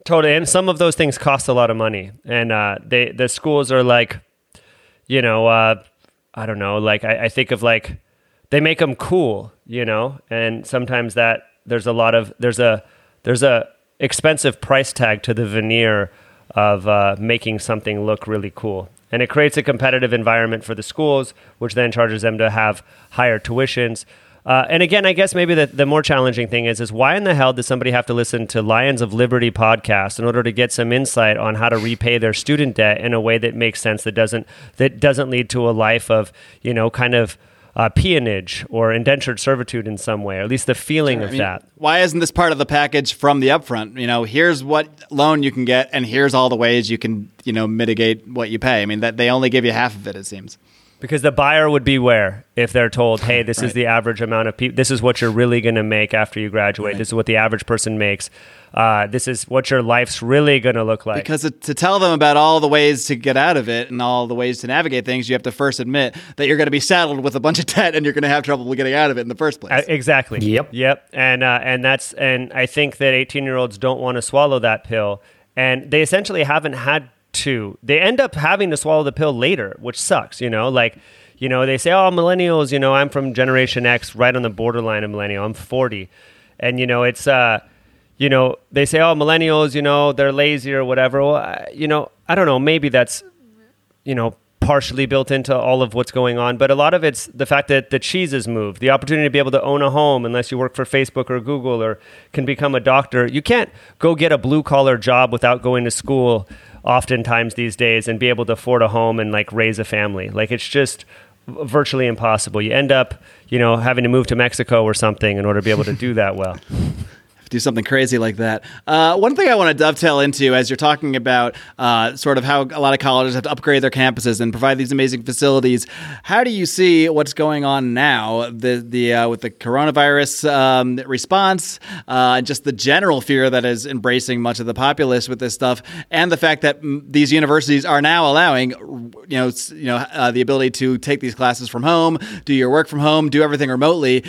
Totally, and some of those things cost a lot of money, and uh, they the schools are like, you know, uh, I don't know, like I, I think of like they make them cool, you know, and sometimes that there's a lot of there's a there's a expensive price tag to the veneer of uh, making something look really cool. And it creates a competitive environment for the schools, which then charges them to have higher tuitions. Uh, and again, I guess maybe the, the more challenging thing is is why in the hell does somebody have to listen to Lions of Liberty podcast in order to get some insight on how to repay their student debt in a way that makes sense that doesn't that doesn't lead to a life of you know kind of uh, peonage or indentured servitude in some way, or at least the feeling of
I mean,
that.
Why isn't this part of the package from the upfront? You know, here's what loan you can get, and here's all the ways you can, you know, mitigate what you pay. I mean, that they only give you half of it. It seems.
Because the buyer would beware if they're told, "Hey, this is the average amount of people. This is what you're really going to make after you graduate. This is what the average person makes. Uh, this is what your life's really going to look like."
Because to tell them about all the ways to get out of it and all the ways to navigate things, you have to first admit that you're going to be saddled with a bunch of debt and you're going to have trouble getting out of it in the first place.
Uh, exactly.
Yep.
Yep. And uh, and that's and I think that 18 year olds don't want to swallow that pill, and they essentially haven't had to. They end up having to swallow the pill later, which sucks. You know, like. You know, they say, "Oh, millennials." You know, I'm from Generation X, right on the borderline of millennial. I'm 40, and you know, it's uh, you know, they say, "Oh, millennials." You know, they're lazy or whatever. Well, I, you know, I don't know. Maybe that's you know, partially built into all of what's going on, but a lot of it's the fact that the cheese has moved. The opportunity to be able to own a home unless you work for Facebook or Google or can become a doctor. You can't go get a blue collar job without going to school oftentimes these days and be able to afford a home and like raise a family. Like it's just virtually impossible. You end up, you know, having to move to Mexico or something in order to be able to do that well.
do something crazy like that. Uh, one thing I want to dovetail into as you're talking about uh, sort of how a lot of colleges have to upgrade their campuses and provide these amazing facilities. How do you see what's going on now? The the uh, with the coronavirus um, response, uh, and just the general fear that is embracing much of the populace with this stuff, and the fact that mm, these universities are now allowing you know you know uh, the ability to take these classes from home, do your work from home, do everything remotely.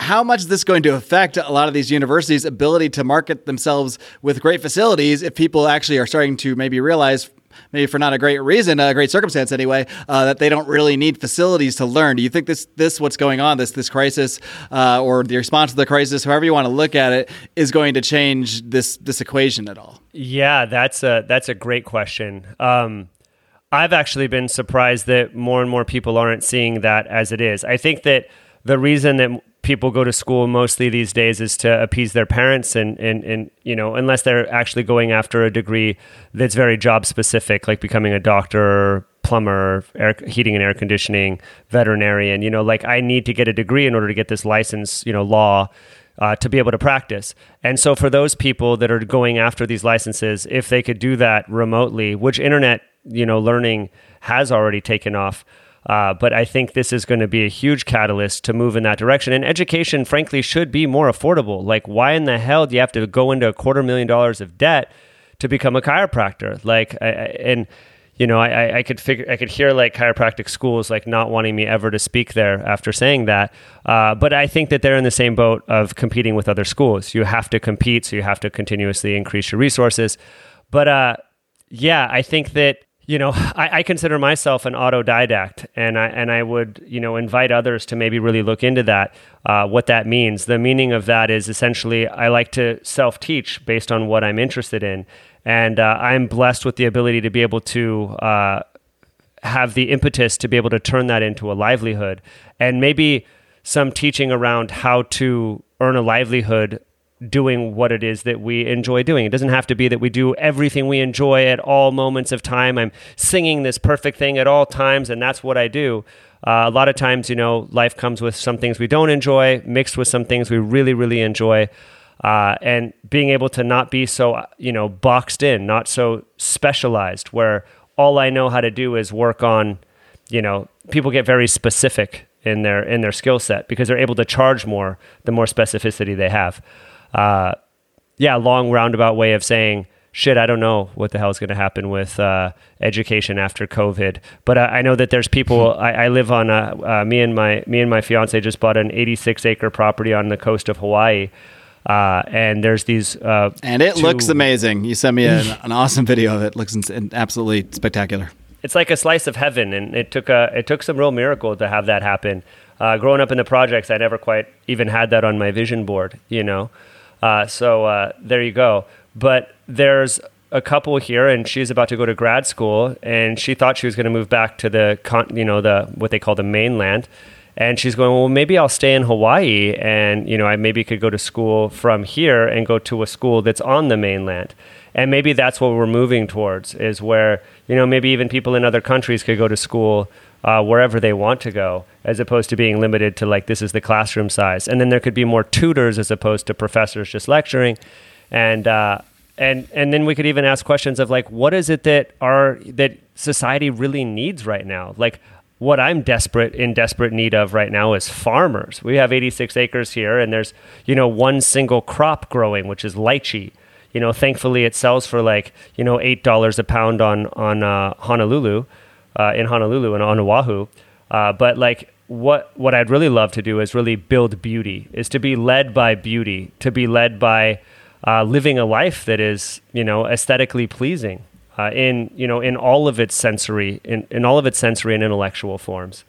How much is this going to affect a lot of these universities' ability to market themselves with great facilities if people actually are starting to maybe realize, maybe for not a great reason, a great circumstance anyway, uh, that they don't really need facilities to learn? Do you think this, this what's going on, this this crisis, uh, or the response to the crisis, however you want to look at it, is going to change this this equation at all?
Yeah, that's a that's a great question. Um, I've actually been surprised that more and more people aren't seeing that as it is. I think that the reason that people go to school mostly these days is to appease their parents and, and, and you know unless they're actually going after a degree that's very job specific like becoming a doctor plumber air, heating and air conditioning veterinarian you know like i need to get a degree in order to get this license you know law uh, to be able to practice. And so, for those people that are going after these licenses, if they could do that remotely, which internet you know learning has already taken off, Uh, but I think this is going to be a huge catalyst to move in that direction. And education, frankly, should be more affordable. Like, why in the hell do you have to go into a quarter million dollars of debt to become a chiropractor? Like, I, I, and you know, I, I could figure, I could hear like chiropractic schools like not wanting me ever to speak there after saying that. Uh, but I think that they're in the same boat of competing with other schools. You have to compete, so you have to continuously increase your resources. But uh, yeah, I think that you know, I, I, consider myself an autodidact, and I and I would you know invite others to maybe really look into that. Uh, what that means. The meaning of that is essentially I like to self teach based on what I'm interested in, and uh, I'm blessed with the ability to be able to. Uh, have the impetus to be able to turn that into a livelihood and maybe some teaching around how to earn a livelihood doing what it is that we enjoy doing. It doesn't have to be that we do everything we enjoy at all moments of time. I'm singing this perfect thing at all times, and that's what I do. Uh, a lot of times, you know, life comes with some things we don't enjoy, mixed with some things we really, really enjoy. Uh, and being able to not be so, you know, boxed in, not so specialized, where all I know how to do is work on, you know, people get very specific in their in their skill set because they're able to charge more the more specificity they have uh, yeah, long roundabout way of saying, shit, I don't know what the hell is going to happen with uh, education after COVID. But I, I know that there's people. I, I live on a, uh, me and my me and my fiance just bought an 86 acre property on the coast of Hawaii. Uh, and there's these, uh,
and it two, looks amazing. You sent me an, an awesome video of it. it looks absolutely spectacular.
It's like a slice of heaven, and it took a it took some real miracle to have that happen. Uh, growing up in the projects, I never quite even had that on my vision board, you know. Uh, so uh, there you go. But there's a couple here, and she's about to go to grad school, and she thought she was going to move back to the con- you know the what they call the mainland. And she's going, well, maybe I'll stay in Hawaii, and you know, I maybe could go to school from here and go to a school that's on the mainland. And maybe that's what we're moving towards, is where you know maybe even people in other countries could go to school uh, wherever they want to go, as opposed to being limited to like this is the classroom size. And then there could be more tutors as opposed to professors just lecturing, and uh, and and then we could even ask questions of like what is it that our that society really needs right now, like. What I'm desperate in desperate need of right now is farmers. We have 86 acres here, and there's you know one single crop growing, which is lychee you know, thankfully it sells for like you know eight dollars a pound on on uh, Honolulu, uh, in Honolulu and on Oahu. Uh, but like what what I'd really love to do is really build beauty, is to be led by beauty, to be led by uh, living a life that is you know aesthetically pleasing uh, in you know in all of its sensory in, in all of its sensory and intellectual forms.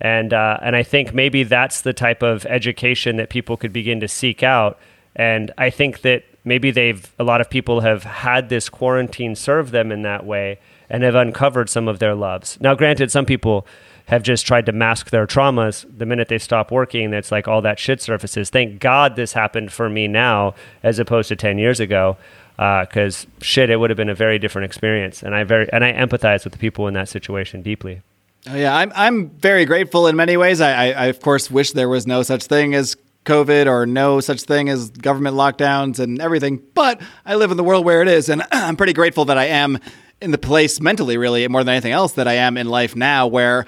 And uh, and I think maybe that's the type of education that people could begin to seek out. And I think that maybe they've a lot of people have had this quarantine serve them in that way and have uncovered some of their loves. Now, granted, some people have just tried to mask their traumas the minute they stop working. It's like all that shit surfaces. Thank God this happened for me now as opposed to 10 years ago. Because uh, shit, it would have been a very different experience, and I very and I empathize with the people in that situation deeply.
Oh, yeah, I'm I'm very grateful in many ways. I, I, I of course wish there was no such thing as COVID or no such thing as government lockdowns and everything, but I live in the world where it is, and I'm pretty grateful that I am in the place mentally, really, more than anything else, that I am in life now, where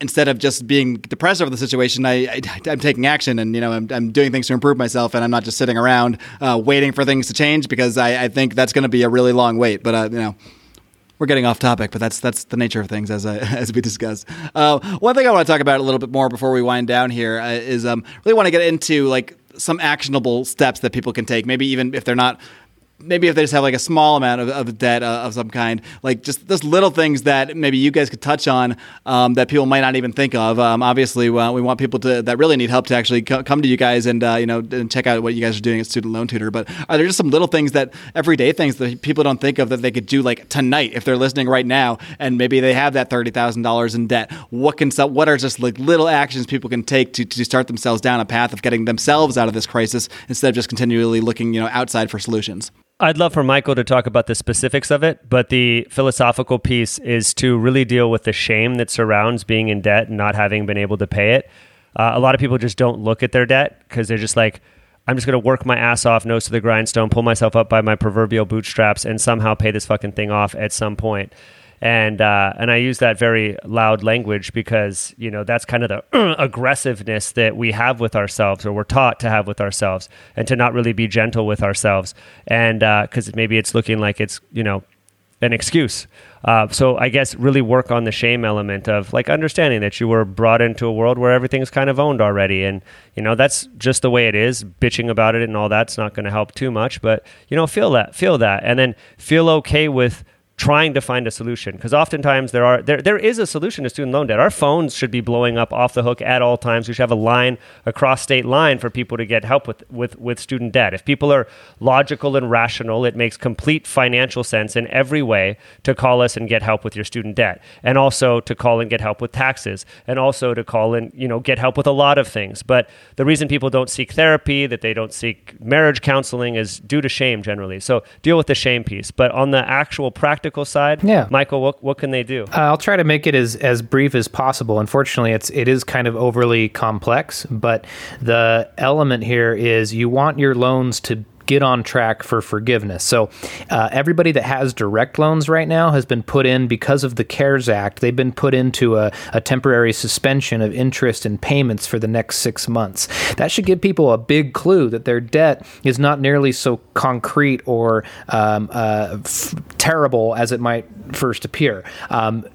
instead of just being depressed over the situation, I, am taking action and you know I'm, I'm doing things to improve myself, and I'm not just sitting around uh, waiting for things to change because I, I think that's going to be a really long wait. But uh, you know. We're getting off topic, but that's that's the nature of things as I, as we discuss. Uh, one thing I want to talk about a little bit more before we wind down here uh, is um, really want to get into like some actionable steps that people can take. Maybe even if they're not maybe if they just have like a small amount of, of debt uh, of some kind, like just those little things that maybe you guys could touch on um, that people might not even think of. Um, obviously, well, we want people to that really need help to actually co- come to you guys and uh, you know and check out what you guys are doing at Student Loan Tutor. But are there just some little things that everyday things that people don't think of that they could do like tonight if they're listening right now and maybe they have that thirty thousand dollars in debt? What can what are just like little actions people can take to, to start themselves down a path of getting themselves out of this crisis instead of just continually looking you know outside for solutions?
I'd love for Michael to talk about the specifics of it, but the philosophical piece is to really deal with the shame that surrounds being in debt and not having been able to pay it. Uh, a lot of people just don't look at their debt because they're just like, I'm just going to work my ass off, nose to the grindstone, pull myself up by my proverbial bootstraps, and somehow pay this fucking thing off at some point. And uh, and I use that very loud language because you know that's kind of the aggressiveness that we have with ourselves, or we're taught to have with ourselves, and to not really be gentle with ourselves, and because uh, maybe it's looking like it's you know an excuse. Uh, so I guess really work on the shame element of like understanding that you were brought into a world where everything's kind of owned already, and you know that's just the way it is. Bitching about it and all that's not going to help too much, but you know feel that, feel that, and then feel okay with trying to find a solution because oftentimes there are there there is a solution to student loan debt. Our phones should be blowing up off the hook at all times. We should have a line across state line for people to get help with with with student debt. If people are logical and rational, it makes complete financial sense in every way to call us and get help with your student debt, and also to call and get help with taxes, and also to call and you know get help with a lot of things. But the reason people don't seek therapy, that they don't seek marriage counseling, is due to shame generally. So deal with the shame piece. But on the actual practice practical side,
yeah,
Michael, what what can they do?
Uh, I'll try to make it as as brief as possible. Unfortunately, it's it is kind of overly complex, but the element here is you want your loans to get on track for forgiveness. So, uh, everybody that has direct loans right now has been put in because of the CARES Act. They've been put into a, a temporary suspension of interest and payments for the next six months. That should give people a big clue that their debt is not nearly so concrete or um, uh, f- terrible as it might first appear. Um,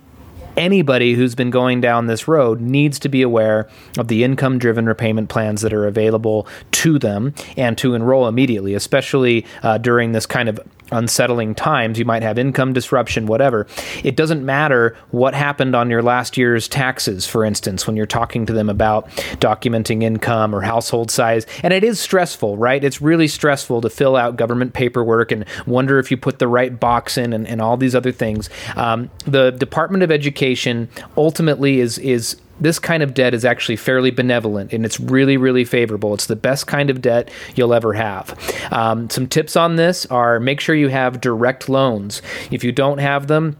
anybody who's been going down this road needs to be aware of the income driven repayment plans that are available to them and to enroll immediately, especially uh, during this kind of unsettling times. You might have income disruption, whatever. It doesn't matter what happened on your last year's taxes, for instance, when you're talking to them about documenting income or household size. And it is stressful, right? It's really stressful to fill out government paperwork and wonder if you put the right box in and, and all these other things. Um, the Department of Education ultimately is is this kind of debt is actually fairly benevolent and it's really, really favorable. It's the best kind of debt you'll ever have. Um, some tips on this are make sure you have direct loans. If you don't have them,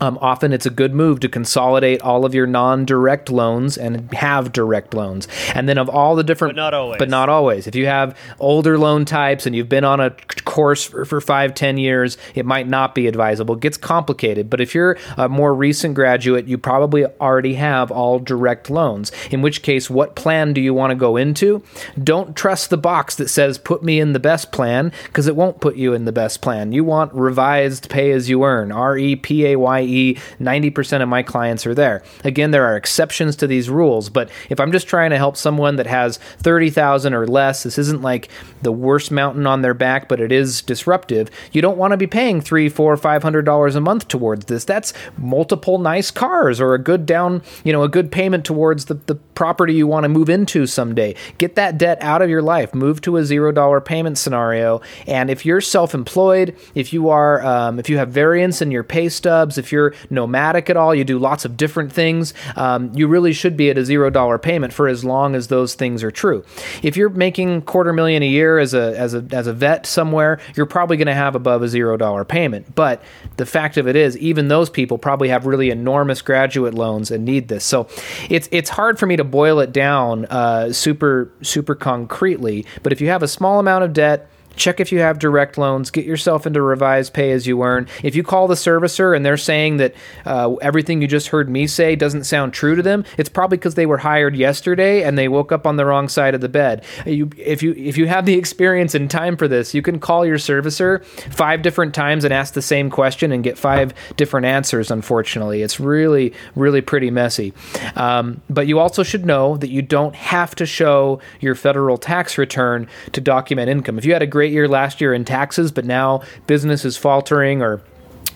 um, often it's a good move to consolidate all of your non-direct loans and have direct loans. And then of all the different,
but not always.
But not always. If you have older loan types and you've been on a course for, for five, ten years, it might not be advisable. It gets complicated. But if you're a more recent graduate, you probably already have all direct loans. In which case, what plan do you want to go into? Don't trust the box that says "put me in the best plan" because it won't put you in the best plan. You want revised pay as you earn, R E P A Y i.e., 90% of my clients are there. Again, there are exceptions to these rules, but if I'm just trying to help someone that has 30,000 or less, this isn't like the worst mountain on their back, but it is disruptive. You don't want to be paying three, four, five hundred dollars a month towards this. That's multiple nice cars or a good down, you know, a good payment towards the, the property you want to move into someday. Get that debt out of your life. Move to a zero dollar payment scenario. And if you're self-employed, if you are, um, if you have variance in your pay stubs, if you're you're nomadic at all, you do lots of different things, um, you really should be at a zero dollar payment for as long as those things are true. If you're making quarter million a year as a as a as a vet somewhere, you're probably going to have above a zero dollar payment. But the fact of it is, even those people probably have really enormous graduate loans and need this. So it's it's hard for me to boil it down uh, super super concretely. But if you have a small amount of debt check if you have direct loans, get yourself into revised pay as you earn. If you call the servicer and they're saying that uh, everything you just heard me say doesn't sound true to them, it's probably because they were hired yesterday and they woke up on the wrong side of the bed. You, if you if you have the experience and time for this, you can call your servicer five different times and ask the same question and get five different answers. Unfortunately, it's really really pretty messy. Um, but you also should know that you don't have to show your federal tax return to document income. If you had a great great year last year in taxes, but now business is faltering or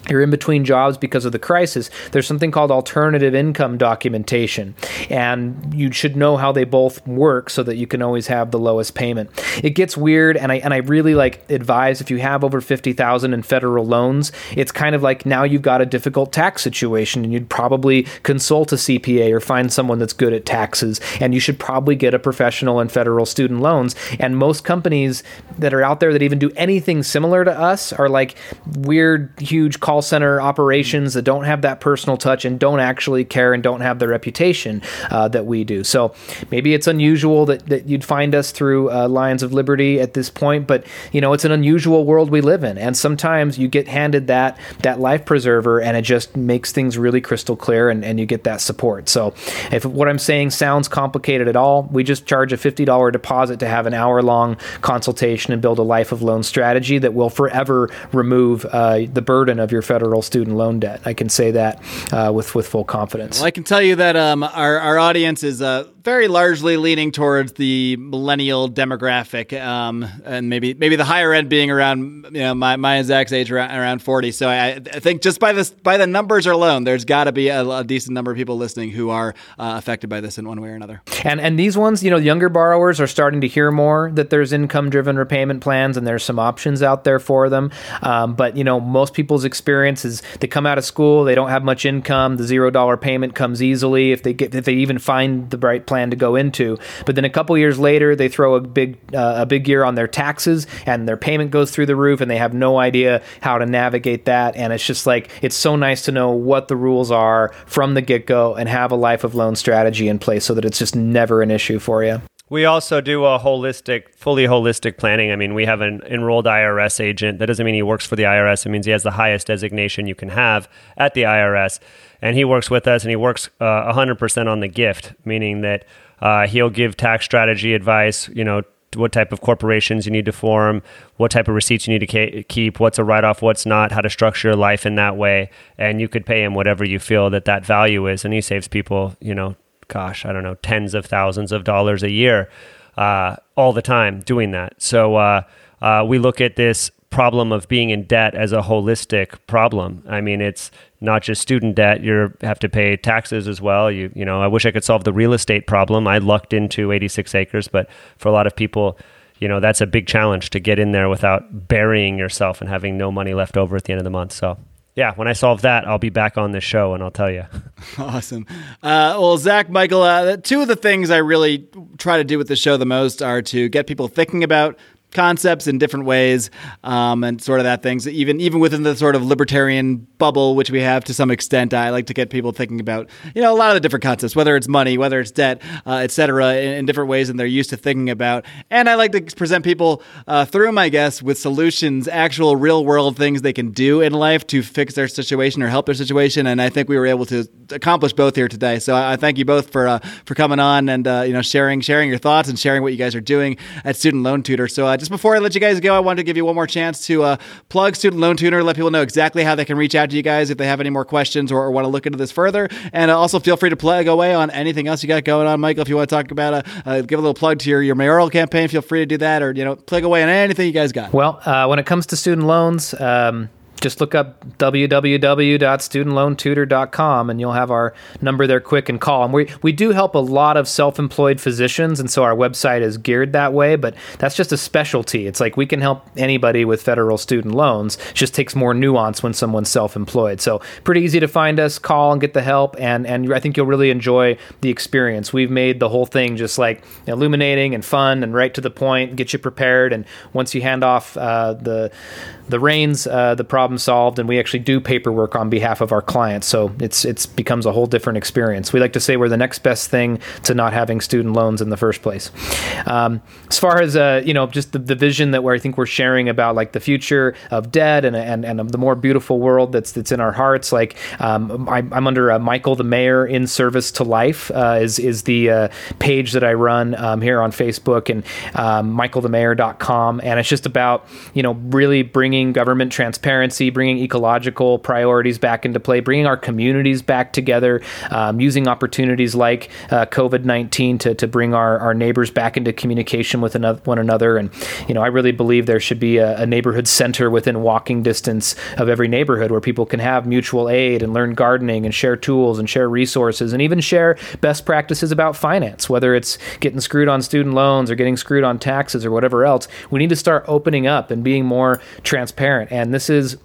you're in between jobs because of the crisis, there's something called alternative income documentation. And you should know how they both work so that you can always have the lowest payment. It gets weird, and I and I really like advise if you have over fifty thousand in federal loans, it's kind of like now you've got a difficult tax situation and you'd probably consult a CPA or find someone that's good at taxes. And you should probably get a professional in federal student loans. And most companies that are out there that even do anything similar to us are like weird, huge call call center operations that don't have that personal touch and don't actually care and don't have the reputation uh, that we do. So maybe it's unusual that, that you'd find us through uh, Lions of Liberty at this point, but you know it's an unusual world we live in, and sometimes you get handed that that life preserver, and it just makes things really crystal clear, and, and you get that support. So if what I'm saying sounds complicated at all, we just charge a $50 deposit to have an hour long consultation and build a life of loan strategy that will forever remove uh, the burden of your federal student loan debt. I can say that uh, with with full confidence.
Well, I can tell you that um, our our audience is uh, very largely leaning towards the millennial demographic, um, and maybe maybe the higher end being around you know my, my and Zack's age around, around forty. So I, I think just by this by the numbers alone, there's got to be a, a, decent number of people listening who are uh, affected by this in one way or another.
And and these ones, you know, younger borrowers are starting to hear more that there's income driven repayment plans and there's some options out there for them. Um, but you know, most people's experience is they come out of school, they don't have much income, the zero dollar payment comes easily if they get if they even find the right plan to go into. But then a couple years later, they throw a big uh, a big year on their taxes, and their payment goes through the roof, and they have no idea how to navigate that. And it's just like it's so nice to know what the rules are from the get go and have a life of loan strategy in place so that it's just never an issue for you.
We also do a holistic, fully holistic planning. I mean, we have an enrolled IRS agent. That doesn't mean he works for the IRS. It means he has the highest designation you can have at the IRS. And he works with us and he works uh, 100% on the gift, meaning that uh, he'll give tax strategy advice, you know, what type of corporations you need to form, what type of receipts you need to keep, what's a write off, what's not, how to structure your life in that way. And you could pay him whatever you feel that that value is. And he saves people, you know, gosh, I don't know, tens of thousands of dollars a year uh, all the time doing that. So uh, uh, we look at this problem of being in debt as a holistic problem. I mean, it's not just student debt. You have to pay taxes as well. You you know, I wish I could solve the real estate problem. I lucked into 86 acres, but for a lot of people, you know, that's a big challenge to get in there without burying yourself and having no money left over at the end of the month. So yeah, when I solve that, I'll be back on this show and I'll tell you.
awesome. Uh, well, Zack, Michael, uh, two of the things I really try to do with the show the most are to get people thinking about concepts in different ways um, and sort of that things even even within the sort of libertarian bubble which we have to some extent i like to get people thinking about you know a lot of the different concepts whether it's money whether it's debt uh, etc in, in, different ways than they're used to thinking about. And i like to present people uh, through my guests with solutions actual real world things they can do in life to fix their situation or help their situation and i think we were able to accomplish both here today. So i, I thank you both for uh, for coming on and uh, you know sharing sharing your thoughts and sharing what you guys are doing at student loan tutor. So uh, just before I let you guys go, I wanted to give you one more chance to uh, plug Student Loan Tutor, let people know exactly how they can reach out to you guys if they have any more questions or, or want to look into this further. And uh, also feel free to plug away on anything else you got going on, Michael. If you want to talk about, uh, uh, give a little plug to your, your mayoral campaign, feel free to do that, or you know, plug away on anything you guys got.
Well, uh, when it comes to student loans. Um, just look up www.studentloantutor.com and you'll have our number there quick and call. And we, we do help a lot of self employed physicians, and so our website is geared that way, but that's just a specialty. It's like we can help anybody with federal student loans, it just takes more nuance when someone's self employed. So, pretty easy to find us, call and get the help, and, and I think you'll really enjoy the experience. We've made the whole thing just like illuminating and fun and right to the point, get you prepared. And once you hand off uh, the, the reins, uh, the problem problem solved, and we actually do paperwork on behalf of our clients. So it's it's becomes a whole different experience. We like to say we're the next best thing to not having student loans in the first place. Um, as far as uh, you know, just the, the vision that where I think we're sharing about like the future of debt and and, and the more beautiful world that's that's in our hearts. Like um, I, am under uh, Michael the Mayor in Service to Life uh, is is the uh, page that I run um, here on Facebook and um, michaelthemayor.com, and it's just about you know really bringing government transparency bringing ecological priorities back into play, bringing our communities back together, um, using opportunities like uh, COVID 19 to, to bring our, our neighbors back into communication with another, one another. And, you know, I really believe there should be a, a neighborhood center within walking distance of every neighborhood where people can have mutual aid and learn gardening and share tools and share resources and even share best practices about finance, whether it's getting screwed on student loans or getting screwed on taxes or whatever else. We need to start opening up and being more transparent. And this is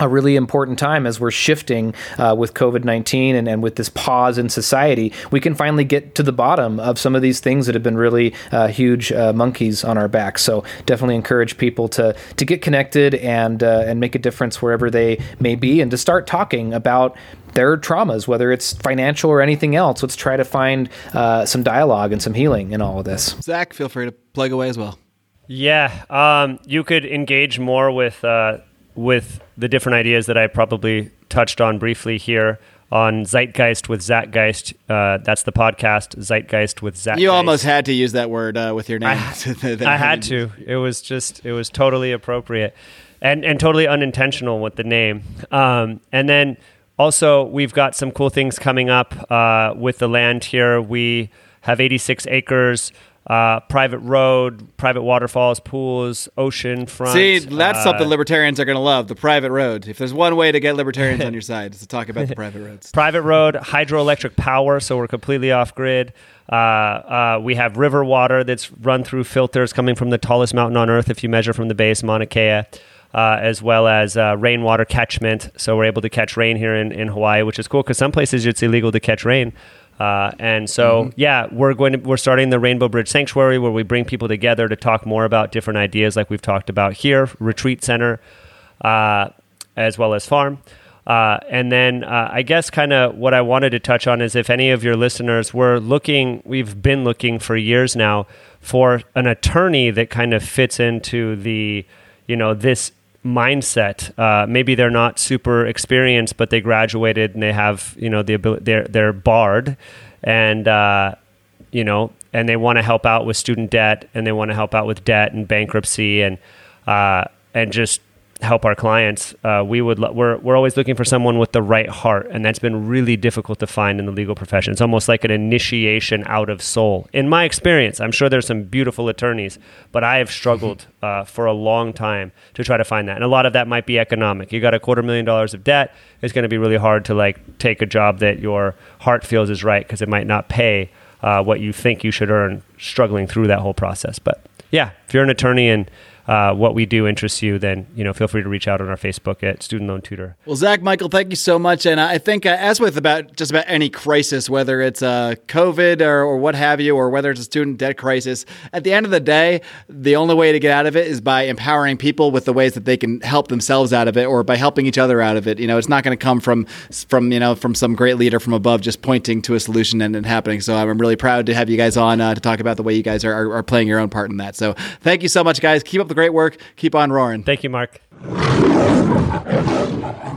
a really important time as we're shifting uh, with COVID 19 and, and with this pause in society. We can finally get to the bottom of some of these things that have been really uh, huge uh, monkeys on our backs. So definitely encourage people to, to get connected and, uh, and make a difference wherever they may be and to start talking about their traumas, whether it's financial or anything else. Let's try to find uh, some dialogue and some healing in all of this.
Zack, feel free to plug away as well.
Yeah, um, you could engage more with uh, with the different ideas that I probably touched on briefly here on Zeitgeist with Zack Geist. Uh, that's the podcast, Zeitgeist with Zack.
You almost had to use that word uh, with your name.
I, I had to. It was just, it was totally appropriate and, and totally unintentional with the name. Um, and then also, we've got some cool things coming up uh, with the land here. We have 86 acres uh, private road, private waterfalls, pools, ocean front.
See, that's
uh,
something libertarians are going to love the private road. If there's one way to get libertarians on your side, is to talk about the private roads.
Private road, hydroelectric power, so we're completely off grid. Uh, uh, we have river water that's run through filters coming from the tallest mountain on earth if you measure from the base, Mauna Kea. Uh, as well as uh, rainwater catchment. So we're able to catch rain here in, in Hawaii, which is cool because some places it's illegal to catch rain. Uh, and so, mm-hmm. yeah, we're going to we're starting the Rainbow Bridge Sanctuary where we bring people together to talk more about different ideas, like we've talked about here, retreat center, uh, as well as farm. Uh, and then uh, I guess kind of what I wanted to touch on is if any of your listeners were looking, we've been looking for years now for an attorney that kind of fits into the, you know, this mindset. Uh, maybe they're not super experienced, but they graduated and they have you know the ability. They're they're barred, and uh, you know, and they want to help out with student debt, and they want to help out with debt and bankruptcy, and uh, and just help our clients, uh, we would we're we're always looking for someone with the right heart, and that's been really difficult to find in the legal profession. It's almost like an initiation out of soul, in my experience. I'm sure there's some beautiful attorneys, but I have struggled uh, for a long time to try to find that, and a lot of that might be economic. You got a quarter million dollars of debt. It's going to be really hard to like take a job that your heart feels is right because it might not pay uh, what you think you should earn. Struggling through that whole process, but yeah, if you're an attorney and uh, what we do interests you, then you know feel free to reach out on our Facebook at Student Loan Tutor.
Well, Zack, Michael, thank you so much. And I think, uh, as with about just about any crisis, whether it's uh, COVID or, or what have you, or whether it's a student debt crisis, at the end of the day, the only way to get out of it is by empowering people with the ways that they can help themselves out of it, or by helping each other out of it. You know, it's not going to come from from you know from some great leader from above just pointing to a solution and it happening. So I'm really proud to have you guys on uh, to talk about the way you guys are, are, are playing your own part in that. So thank you so much, guys. Keep up the great work. Keep on roaring.
Thank you, Marc.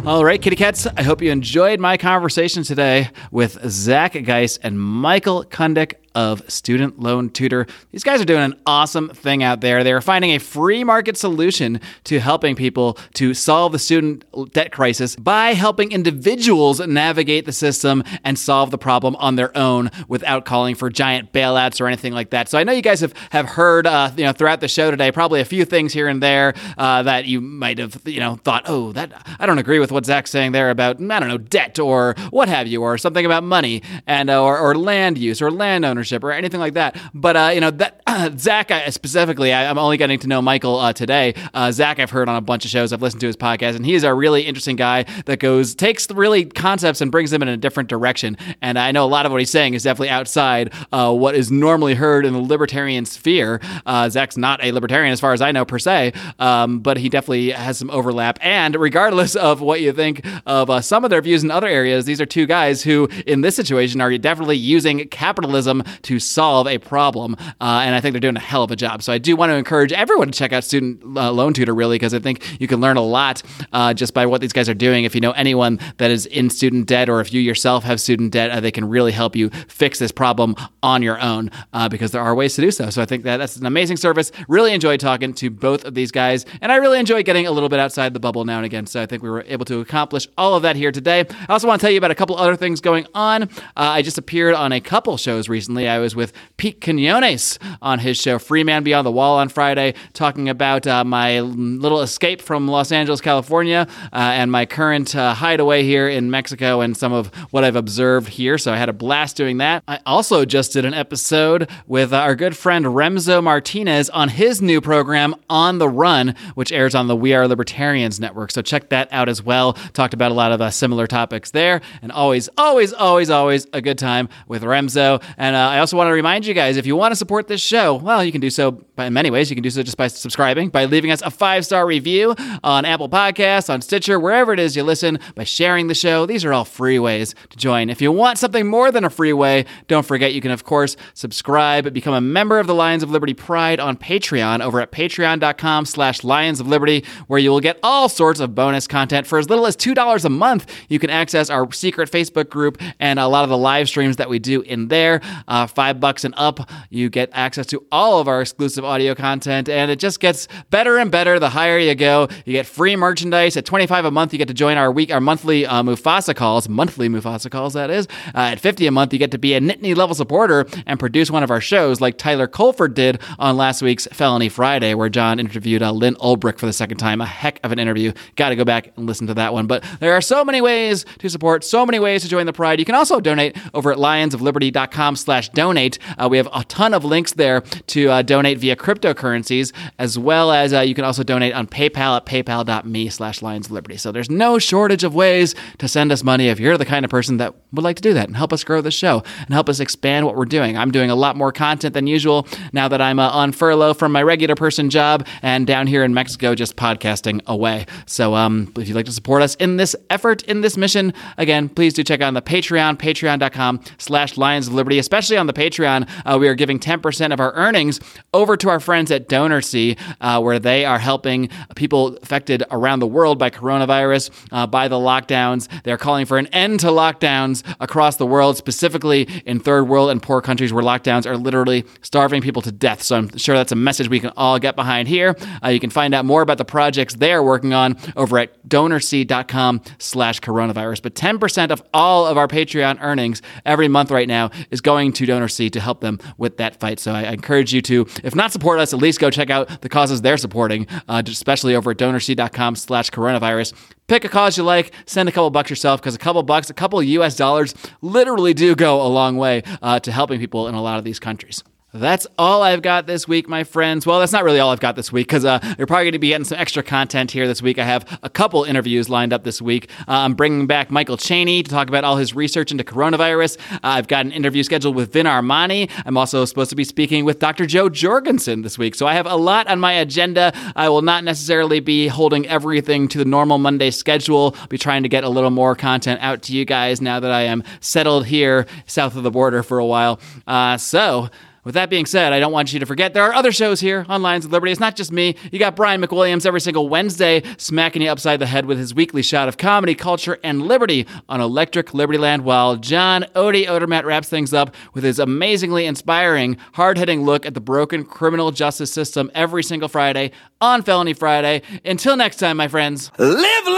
All right, kitty cats. I hope you enjoyed my conversation today with Zack Geist and Michael Cundick of Student Loan Tutor. These guys are doing an awesome thing out there. They're finding a free market solution to helping people to solve the student debt crisis by helping individuals navigate the system and solve the problem on their own without calling for giant bailouts or anything like that. So I know you guys have, have heard, uh, you know, throughout the show today, probably a few things here and there uh, that you might have, you know, thought, oh, that I don't agree with what Zack's saying there about, I don't know, debt or what have you, or something about money and uh, or, or land use or land ownership or anything like that. But uh, you know that uh, Zack I, specifically, I, am only getting to know Michael uh, today. Uh, Zack, I've heard on a bunch of shows. I've listened to his podcast, and he is a really interesting guy that goes takes really concepts and brings them in a different direction. And I know a lot of what he's saying is definitely outside uh, what is normally heard in the libertarian sphere. Uh, Zack's not a libertarian, as far as I know, per se, um, but he definitely has some overlap. And regardless of what you think of some of their views in other areas, these are two guys who, in this situation, are definitely using capitalism to solve a problem. Uh, and I think they're doing a hell of a job. So I do want to encourage everyone to check out Student uh, Loan Tutor, really, because I think you can learn a lot uh, just by what these guys are doing. If you know anyone that is in student debt, or if you yourself have student debt, uh, they can really help you fix this problem on your own uh, because there are ways to do so. So I think that that's an amazing service. Really enjoyed talking to both of these guys. And I really enjoy getting a little bit outside the bubble now and again. So I think we were able to accomplish all of that here today. I also want to tell you about a couple other things going on. Uh, I just appeared on a couple shows recently recently, I was with Pete Quinones on his show Free Man Beyond the Wall on Friday, talking about uh, my little escape from Los Angeles, California, uh, and my current uh, hideaway here in Mexico and some of what I've observed here. So I had a blast doing that. I also just did an episode with our good friend Remso Martinez on his new program, On the Run, which airs on the We Are Libertarians network. So check that out as well. Talked about a lot of uh, similar topics there, and always, always, always, always a good time with Remso. And uh, I also want to remind you guys if you want to support this show, well, you can do so by, in many ways. You can do so just by subscribing, by leaving us a five star review on Apple Podcasts, on Stitcher, wherever it is you listen, by sharing the show. These are all free ways to join. If you want something more than a free way, don't forget you can, of course, subscribe, become a member of the Lions of Liberty Pride on Patreon over at patreon.com slash Lions of Liberty, where you will get all sorts of bonus content for as little as $2 a month. You can access our secret Facebook group and a lot of the live streams that we do in there. Uh, five bucks and up, you get access to all of our exclusive audio content, and it just gets better and better the higher you go. You get free merchandise at 25 a month. You get to join our week, our monthly uh, Mufasa calls, monthly Mufasa calls, that is. Uh, at 50 a month, you get to be a Nittany level supporter and produce one of our shows, like Tyler Colford did on last week's Felony Friday, where John interviewed uh, Lyn Ulbricht for the second time. A heck of an interview. Got to go back and listen to that one. But there are so many ways to support, so many ways to join the Pride. You can also donate over at lionsofliberty.com slash donate. Uh, we have a ton of links there to uh, donate via cryptocurrencies, as well as uh, you can also donate on PayPal at paypal.me slash lions of liberty. So there's no shortage of ways to send us money if you're the kind of person that would like to do that and help us grow the show and help us expand what we're doing. I'm doing a lot more content than usual now that I'm uh, on furlough from my regular person job and down here in Mexico just podcasting away. So um, if you'd like to support us in this effort, in this mission, again, please do check out the Patreon, patreon.com slash Lions of Liberty. Especially on the Patreon, uh, we are giving 10% of our earnings over to our friends at DonorSee, uh, where they are helping people affected around the world by coronavirus, uh, by the lockdowns. They're calling for an end to lockdowns across the world, specifically in third world and poor countries where lockdowns are literally starving people to death. So I'm sure that's a message we can all get behind here. Uh, you can find out more about the projects they're working on over at donorsee.com slash coronavirus. But 10% of all of our Patreon earnings every month right now is going to DonorSee to help them with that fight. So I, I encourage you to, if not support us, at least go check out the causes they're supporting, uh, especially over at donorsee.com slash coronavirus. Pick a cause you like, send a couple bucks yourself because a couple bucks, a couple US dollars literally do go a long way uh, to helping people in a lot of these countries. That's all I've got this week, my friends. Well, that's not really all I've got this week because uh, you're probably going to be getting some extra content here this week. I have a couple interviews lined up this week. Uh, I'm bringing back Michael Cheney to talk about all his research into coronavirus. Uh, I've got an interview scheduled with Vin Armani. I'm also supposed to be speaking with Dr. Jo Jorgensen this week. So I have a lot on my agenda. I will not necessarily be holding everything to the normal Monday schedule. I'll be trying to get a little more content out to you guys now that I am settled here south of the border for a while. Uh, so, with that being said, I don't want you to forget there are other shows here on Lions of Liberty. It's not just me. You got Brian McWilliams every single Wednesday smacking you upside the head with his weekly shot of comedy, culture, and liberty on Electric Liberty Land, while John Odie Odermatt wraps things up with his amazingly inspiring, hard hitting look at the broken criminal justice system every single Friday on Felony Friday. Until next time, my friends,
Live long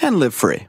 and live free.